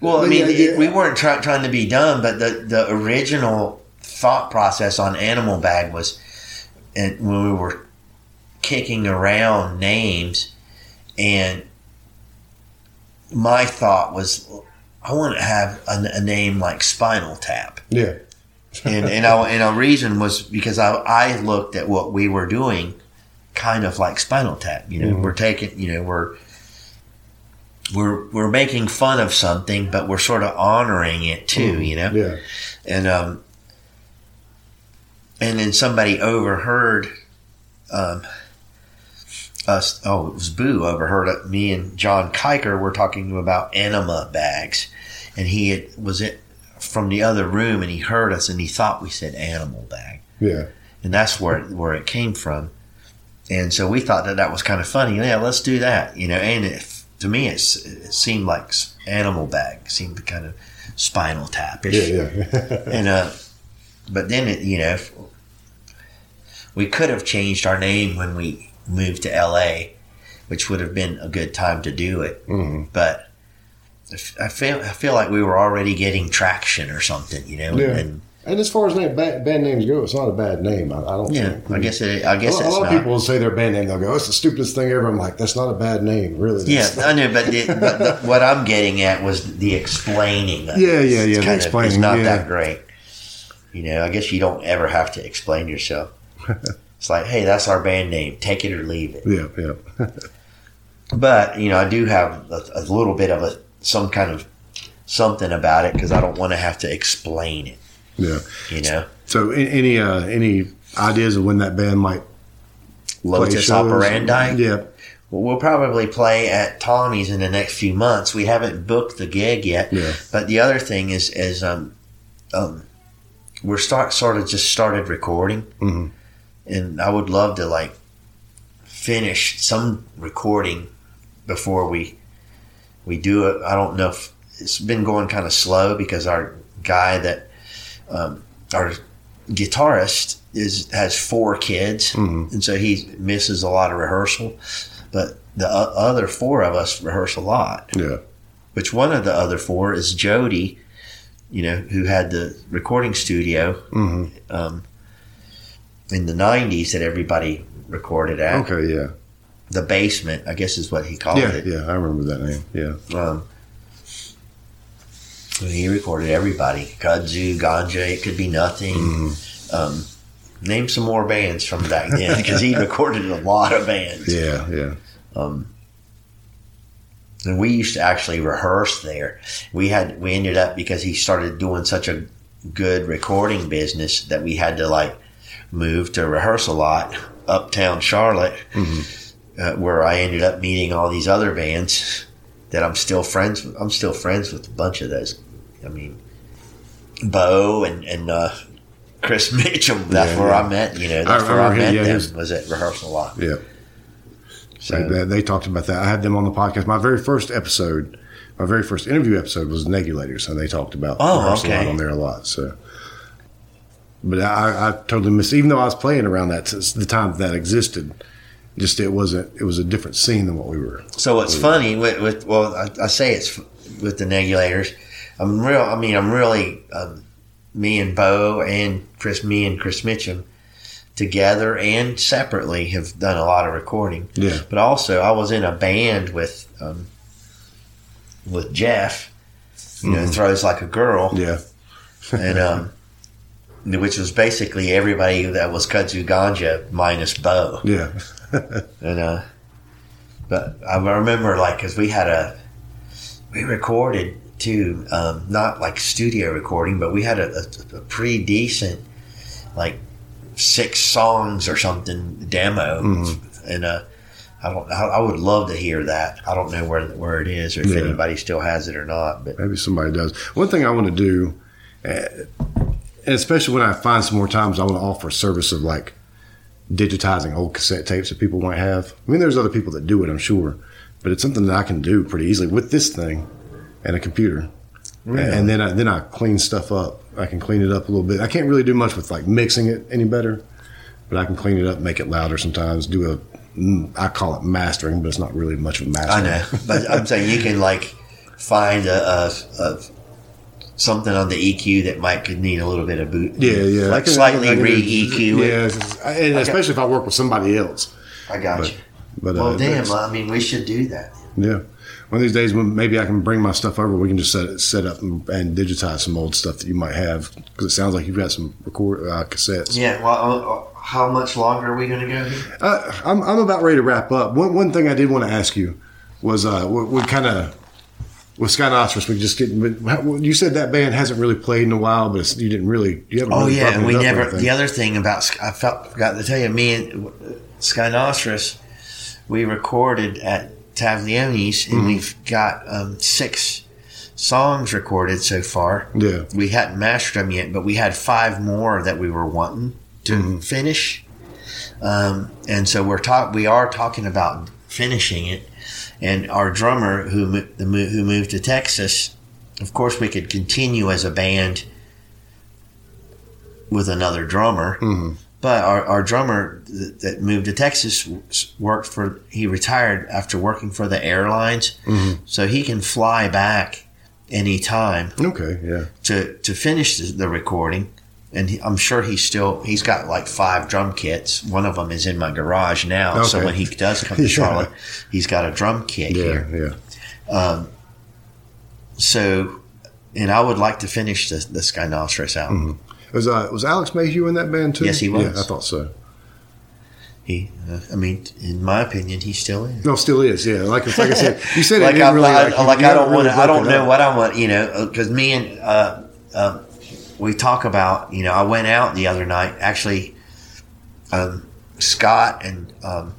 Well, I mean, yeah, it- yeah. we weren't try, trying to be dumb, but the, the original thought process on Animal Bag was, and when we were kicking around names, and my thought was, I want to have a, a name like Spinal Tap, yeah, and and our and our reason was because I I looked at what we were doing, kind of like Spinal Tap. You know, Mhm. we're taking, you know, we're we're we're making fun of something, but we're sort of honoring it too. You know, yeah, and um, and then somebody overheard um, us. Oh, it was Boo overheard it. Me and John Kiker were talking about enema bags, and he had, was it from the other room, and he heard us, and he thought we said animal bag, yeah. and that's where it, where it came from. And so we thought that that was kind of funny. Yeah, let's do that. You know, and it, to me, it's, it seemed like animal bag seemed kind of spinal tapish Yeah, yeah. and uh, but then it, you know, we could have changed our name when we moved to LA, which would have been a good time to do it. Mhm. But I feel I feel like we were already getting traction or something, you know. Yeah. And And as far as name, bad, band names go, it's not a bad name. I, I don't yeah, think. I guess it. I A guess lot, a lot not. of people will say their band name. They'll go, "It's the stupidest thing ever." I'm like, "That's not a bad name, really." Yeah, That's- I know, but, the, but the, what I'm getting at was the explaining. Of Yeah, yeah, yeah, It's the explaining, It's not yeah. that great. You know, I guess you don't ever have to explain yourself. it's like, hey, that's our band name. Take it or leave it. yeah, yeah. But you know, I do have a, a little bit of a some kind of something about it because I don't want to have to explain it. yeah. You know, So, any uh, any ideas of when that band might Lotus? Operandi. Yeah, Well, we'll probably play at Tommy's in the next few months. We haven't booked the gig yet. Yeah. But the other thing is, is um, um, we're start sort of just started recording, Mhm. and I would love to like finish some recording before we we do it. I don't know if it's been going kind of slow because our guy that um, our guitarist is has four kids, Mhm. and so he misses a lot of rehearsal. But the other four of us rehearse a lot yeah, which one of the other four is Jody, you know, who had the recording studio hmm um, in the 90s that everybody recorded at. okay, yeah, The basement, I guess is what he called yeah, it. yeah. I remember that name. Yeah, Um, he recorded everybody. Kudzu, Ganja, It Could Be Nothing. Mm-hmm. Um, name some more bands from back then because he recorded a lot of bands. yeah, yeah. Um, and we used to actually rehearse there. We had we ended up because he started doing such a good recording business that we had to like move to rehearse a lot uptown Charlotte, uh, where I ended up meeting all these other bands that I'm still friends. with. I'm still friends with a bunch of those. I mean, Bo and and uh, Chris Mitchum. That's Yeah, where yeah. I met. You know, that's I where I met him, yeah, them. Was at rehearsal a lot. Yeah. So They, they talked about that. I had them on the podcast. My very first episode, my very first interview episode was Negulators, and they talked about Oh, rehearsal a lot on there a lot. So, but I, I totally missed. Even though I was playing around that since the time that existed, just it wasn't. It was a different scene than what we were. So what's funny with, with well, I, I say it's with the Negulators. I'm real. I mean, I'm really um, me and Bo and Chris, me and Chris Mitchum together and separately have done a lot of recording. Yeah. But also, I was in a band with um, with Jeff. You know, throws like a girl, Yeah. and um, which was basically everybody that was Kudzu Ganja minus Bo. Yeah. And uh, but I remember like because we had a we recorded too, um, not like studio recording, but we had a, a, a pretty decent like six songs or something demo, and uh, I don't. I, would love to hear that. I don't know where where it is or if Yeah. anybody still has it or not, but Maybe somebody does. One thing I want to do, uh, and especially when I find some more times, I want to offer a service of like digitizing old cassette tapes that people might have. I mean, there's other people that do it, I'm sure, but it's something that I can do pretty easily with this thing and a computer. And then I, then I clean stuff up. I can clean it up a little bit. I can't really do much with like mixing it any better, but I can clean it up, make it louder sometimes. Do a, mm, call it mastering, but it's not really much of a mastering. I know. But I'm saying you can like find a, a, a something on the EQ that might could need a little bit of boot. Yeah, yeah. Like can- slightly re EQ it. Yeah, and especially if I work with somebody else. I got But- you. But Well, uh, damn. I mean, we should do that. yeah. One of these days, when maybe I can bring my stuff over, we can just set set up and, and digitize some old stuff that you might have because it sounds like you've got some record uh, cassettes. Yeah. Well, uh, how much longer are we going to go here? Uh, I'm I'm about ready to wrap up. One one thing I did want to ask you was uh, we, we kind of with Nostrils, we just get. You said that band hasn't really played in a while, but you didn't really. You haven't. Oh really yeah, and we never. The other thing about I felt forgot to tell you, me and uh, Nostris, we recorded at Tavaglione's, and Mm-hmm. we've got um, six songs recorded so far. Yeah. we hadn't mastered them yet, but we had five more that we were wanting to Mm-hmm. finish. Um, and so we're talk. We are talking about finishing it. And our drummer, who who moved to Texas, of course, we could continue as a band with another drummer. Mhm. But our, our drummer that, that moved to Texas worked for. He retired after working for the airlines, so he can fly back anytime Okay, yeah. to to finish the, the recording. And he, I'm sure he's still he's got like five drum kits. One of them is in my garage now. So when he does come to Yeah. Charlotte, he's got a drum kit Yeah, here. yeah. So, and I would like to finish the the Skynostrous album. Was uh, was Alex Mayhew in that band too? Yes, he was. Yeah, I thought so. He, uh, I mean, in my opinion, he still is. No, still is. Yeah, like like I said, you said it like I'm really not, like, like, I don't want really to, I don't know up. what I want, you know, because me and uh, uh, we talk about, you know, I went out the other night. Actually, um, Scott and um,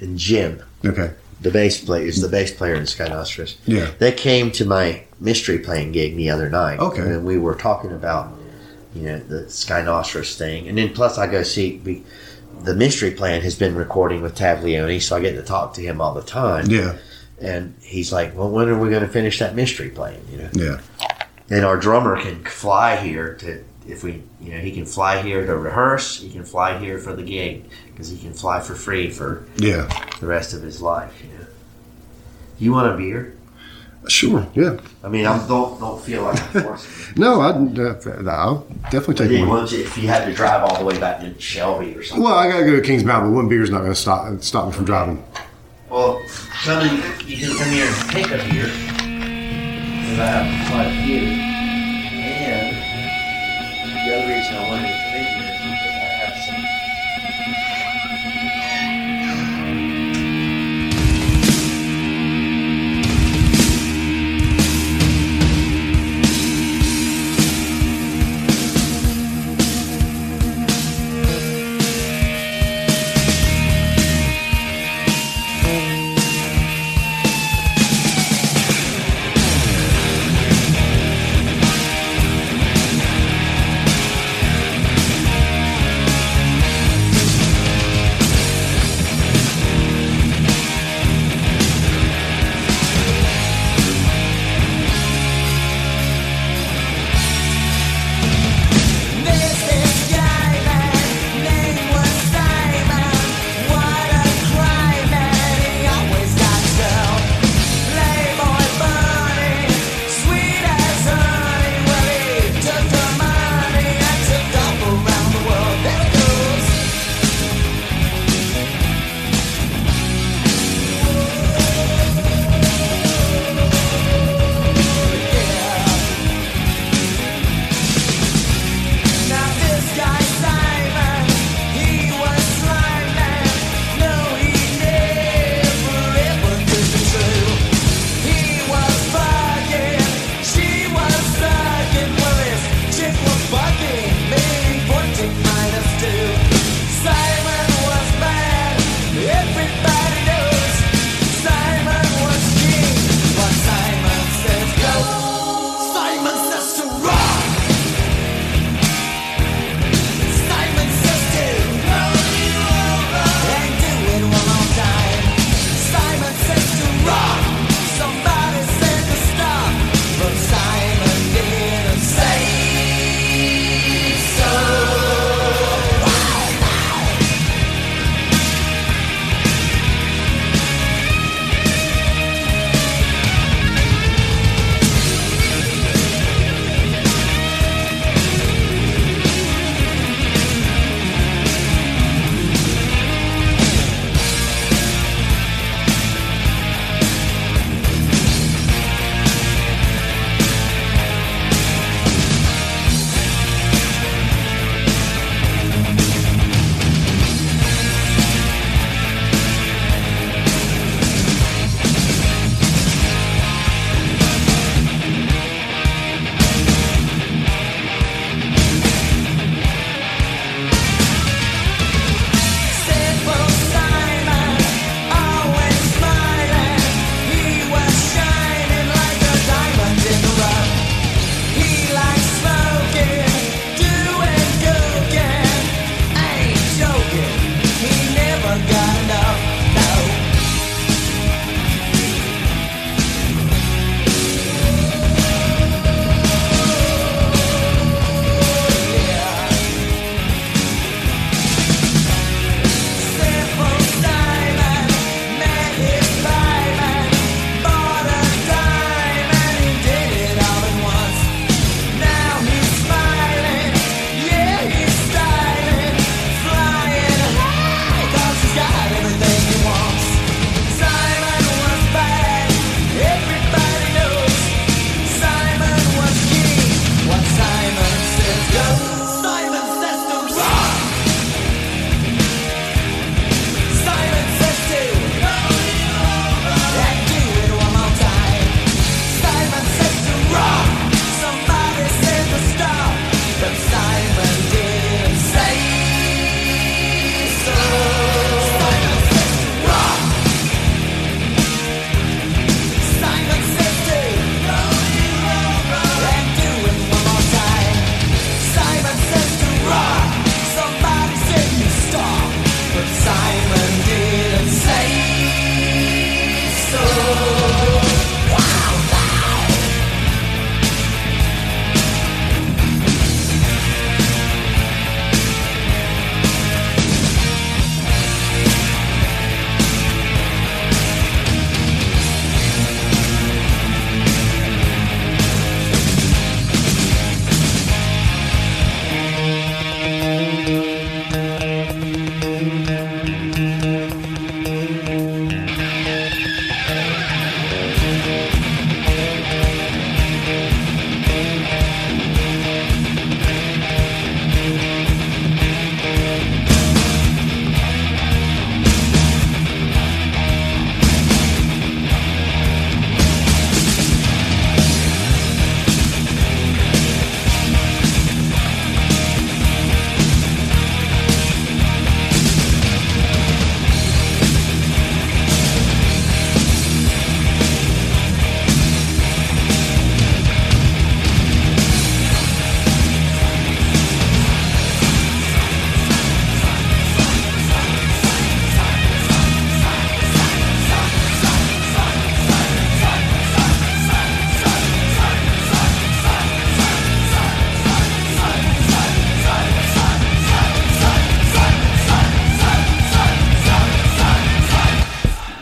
and Jim, Okay. the bass player, is the bass player in Sky. Yeah. They came to my mystery playing gig the other night. Okay. And we were talking about, you know, the Sky thing. And then plus I go see, we, the mystery plan has been recording with Tavaglione, so I get to talk to him all the time. Yeah. And he's like, well, when are we going to finish that mystery plan? You know? Yeah. And our drummer can fly here to, if we, you know, he can fly here to rehearse. He can fly here for the gig because he can fly for free for Yeah. the rest of his life. You know. You want a beer? Sure. Yeah. I mean, I'm, don't don't feel like I'm forcing. No, I'd, uh, I'll definitely take then one. if you had to drive all the way back to Shelby or something. Well, I gotta go to Kings Mountain, but one beer's not gonna stop stop me from driving. Well, come in, you can come here and take a beer. Because I have quite a few. And the other reason I wanted to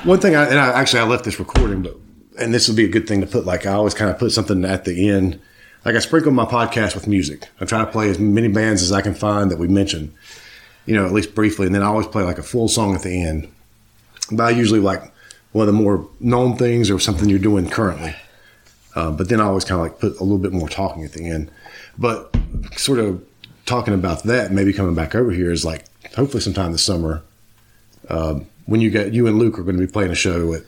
One thing, I, and I actually I left this recording, but and this would be a good thing to put. Like I always kind of put something at the end. Like I sprinkle my podcast with music. I try to play as many bands as I can find that we mention, you know, at least briefly, and then I always play like a full song at the end. But I usually like one of the more known things or something you're doing currently. Uh, but then I always kind of like put a little bit more talking at the end. But sort of talking about that, maybe coming back over here is like hopefully sometime this summer um, when you get you and Luke are going to be playing a show at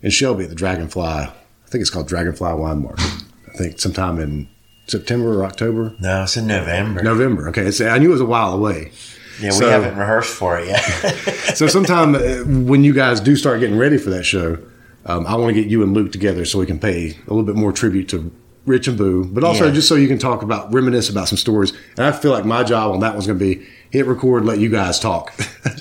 in Shelby at the Dragonfly. I think it's called Dragonfly Wine Market. I think sometime in September or October, No, it's in November. November. Okay, it's, I knew it was a while away. yeah, we so- haven't rehearsed for it yet. So sometime uh, when you guys do start getting ready for that show, um, I want to get you and Luke together so we can pay a little bit more tribute to Rich and Boo, but also Yeah. just so you can talk about reminisce about some stories. And I feel like my job on that one's going to be hit record, let you guys talk.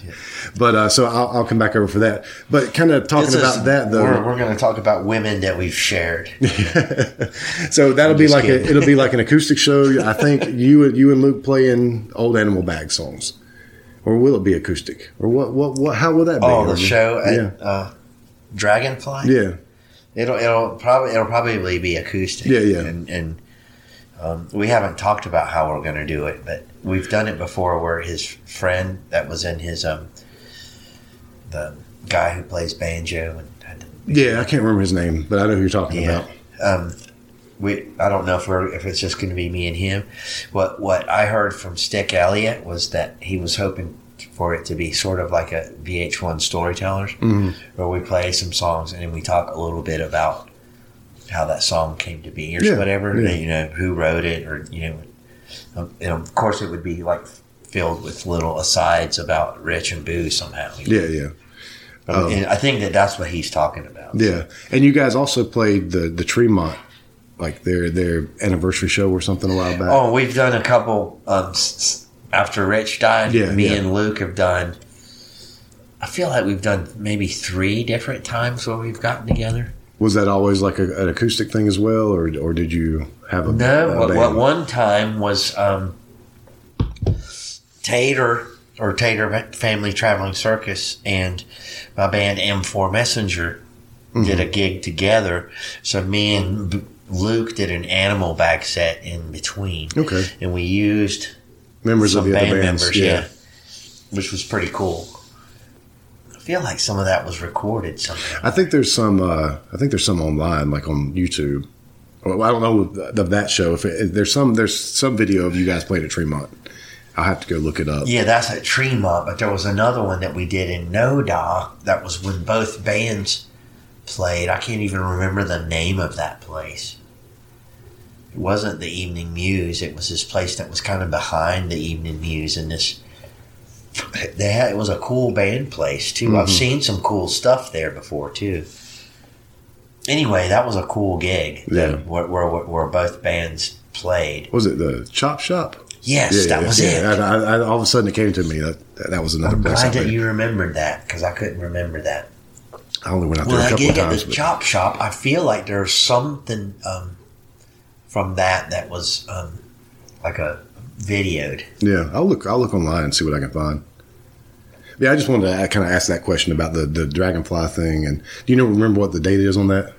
but uh, so I'll, I'll come back over for that. But kind of talking is- about that though, We're, we're going to talk about women that we've shared. so that'll be like a, it'll be like an acoustic show. I think you and you and Luke playing old Animal Bag songs, or will it be acoustic, or what? What? What? How will that be? Oh, the show at yeah, uh, Dragonfly. yeah. It'll it'll probably it'll probably be acoustic. Yeah, yeah. And and um, we haven't talked about how we're going to do it, but we've done it before. Where his friend that was in his um the guy who plays banjo and Yeah, I can't remember his name, but I know who you're talking yeah. about. Um, we I don't know if we're if it's just going to be me and him. What what I heard from Stick Elliott was that he was hoping for it to be sort of like a VH1 Storytellers, Mm-hmm. where we play some songs and then we talk a little bit about how that song came to be or Yeah, whatever. yeah. You know who wrote it or you know, um, and of course it would be like filled with little asides about Rich and Boo somehow. Yeah, yeah, Um, and I think that that's what he's talking about. yeah. And you guys also played the the Tremont, like their their anniversary show or something a while back. Oh, we've done a couple um, s- s- after Rich died. Yeah, me yeah. and Luke have done. I feel like we've done maybe three different times where we've gotten together. Was that always like a, an acoustic thing as well, or or did you have a No, a what, band? what one time was um, Tater or Tater Family Traveling Circus and my band M4 Messenger Mm-hmm. did a gig together. So me and Luke did an Animal Bag set in between. Okay. And we used members some of the band other bands? members, yeah. which was pretty cool. I feel like some of that was recorded somehow. I think there's some. Uh, I think there's some online, like on YouTube. Well, I don't know of that show. If it, there's some, there's some video of you guys playing at Tremont. I'll have to go look it up. Yeah, that's at Tremont, but there was another one that we did in Noda. That was when both bands played. I can't even remember the name of that place. It wasn't the Evening Muse. It was this place that was kind of behind the Evening Muse, and this. They had, it was a cool band place too. I've seen some cool stuff there before too. Anyway, that was a cool gig. Yeah. where, where, where both bands played. Was it the Chop Shop? Yes, that was it. I, I, I, all of a sudden, it came to me that that was another I'm place. I glad that you remembered that because I couldn't remember that. I only went out there Well, a I couple gig of at the but- chop shop. I feel like there's something um, from that that was um, like a videoed. Yeah, I'll look. I'll look online and see what I can find. Yeah, I just wanted to kind of ask that question about the the dragonfly thing. And do you know remember what the date is on that?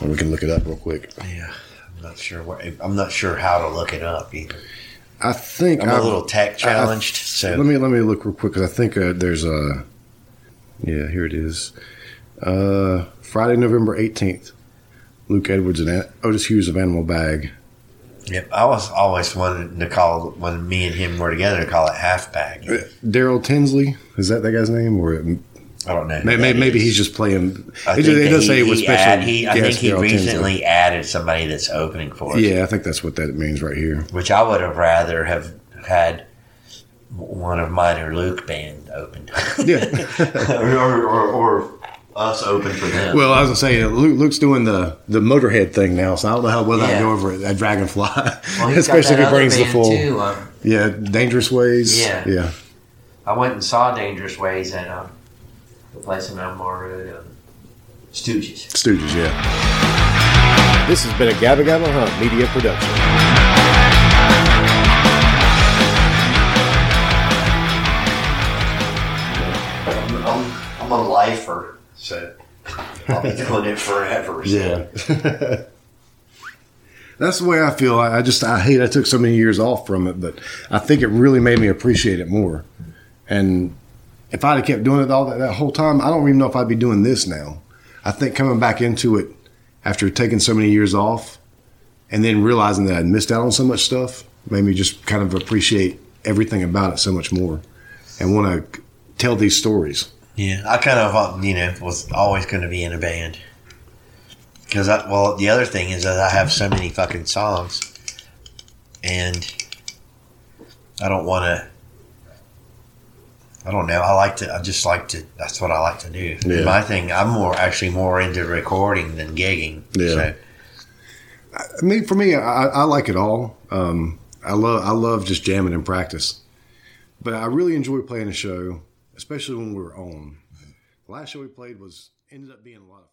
Or we can look it up real quick. Yeah, I'm not sure. Where, I'm not sure how to look it up either. I think I'm a little tech I- challenged, so Let me let me look real quick because I think uh, there's a. Yeah, here it is. Uh, Friday, November eighteenth. Luke Edwards and Otis Hughes of Animal Bag. yep. I was always wanted to call when me and him were together to call it half bag. Uh, Daryl Tinsley is that that guy's name, or I don't know. maybe, maybe he's just playing. I It, think just, it that does he- say it was special. add- he, I think he Tinsley. recently added somebody that's opening for us. Yeah, I think that's what that means right here. which I would have rather have had one of mine or Luke band open. Yeah. or, or, or, or us open for them. Well, I was gonna say Luke, Luke's doing the the Motorhead thing now, so I don't know how well Yeah. go over at, at Dragonfly, Well, especially if it brings the full. Too. Um, Yeah, Dangerous Ways. Yeah. yeah. I went and saw Dangerous Ways at um, the place in Elmore Road, um, Stooges. Stooges. Yeah. This has been a Gabba Gabba Hunt media production. I'm, I'm, I'm a lifer, so I'll be doing it forever. so. Yeah. That's the way I feel. I, I just I hate I took so many years off from it, but I think it really made me appreciate it more. And if I'd have kept doing it all that, that whole time, I don't even know if I'd be doing this now. I think coming back into it after taking so many years off and then realizing that I'd missed out on so much stuff made me just kind of appreciate everything about it so much more and want to tell these stories. Yeah, I kind of, you know, was always going to be in a band. Because, I, well, the other thing is that I have so many fucking songs, and I don't want to. I don't know. I like to. I just like to. That's what I like to do. Yeah. My thing. I'm more actually more into recording than gigging. Yeah. So, I mean, for me, I, I like it all. Um, I love I love just jamming in practice, but I really enjoy playing a show, especially when we were on. The last show we played was ended up being a lot of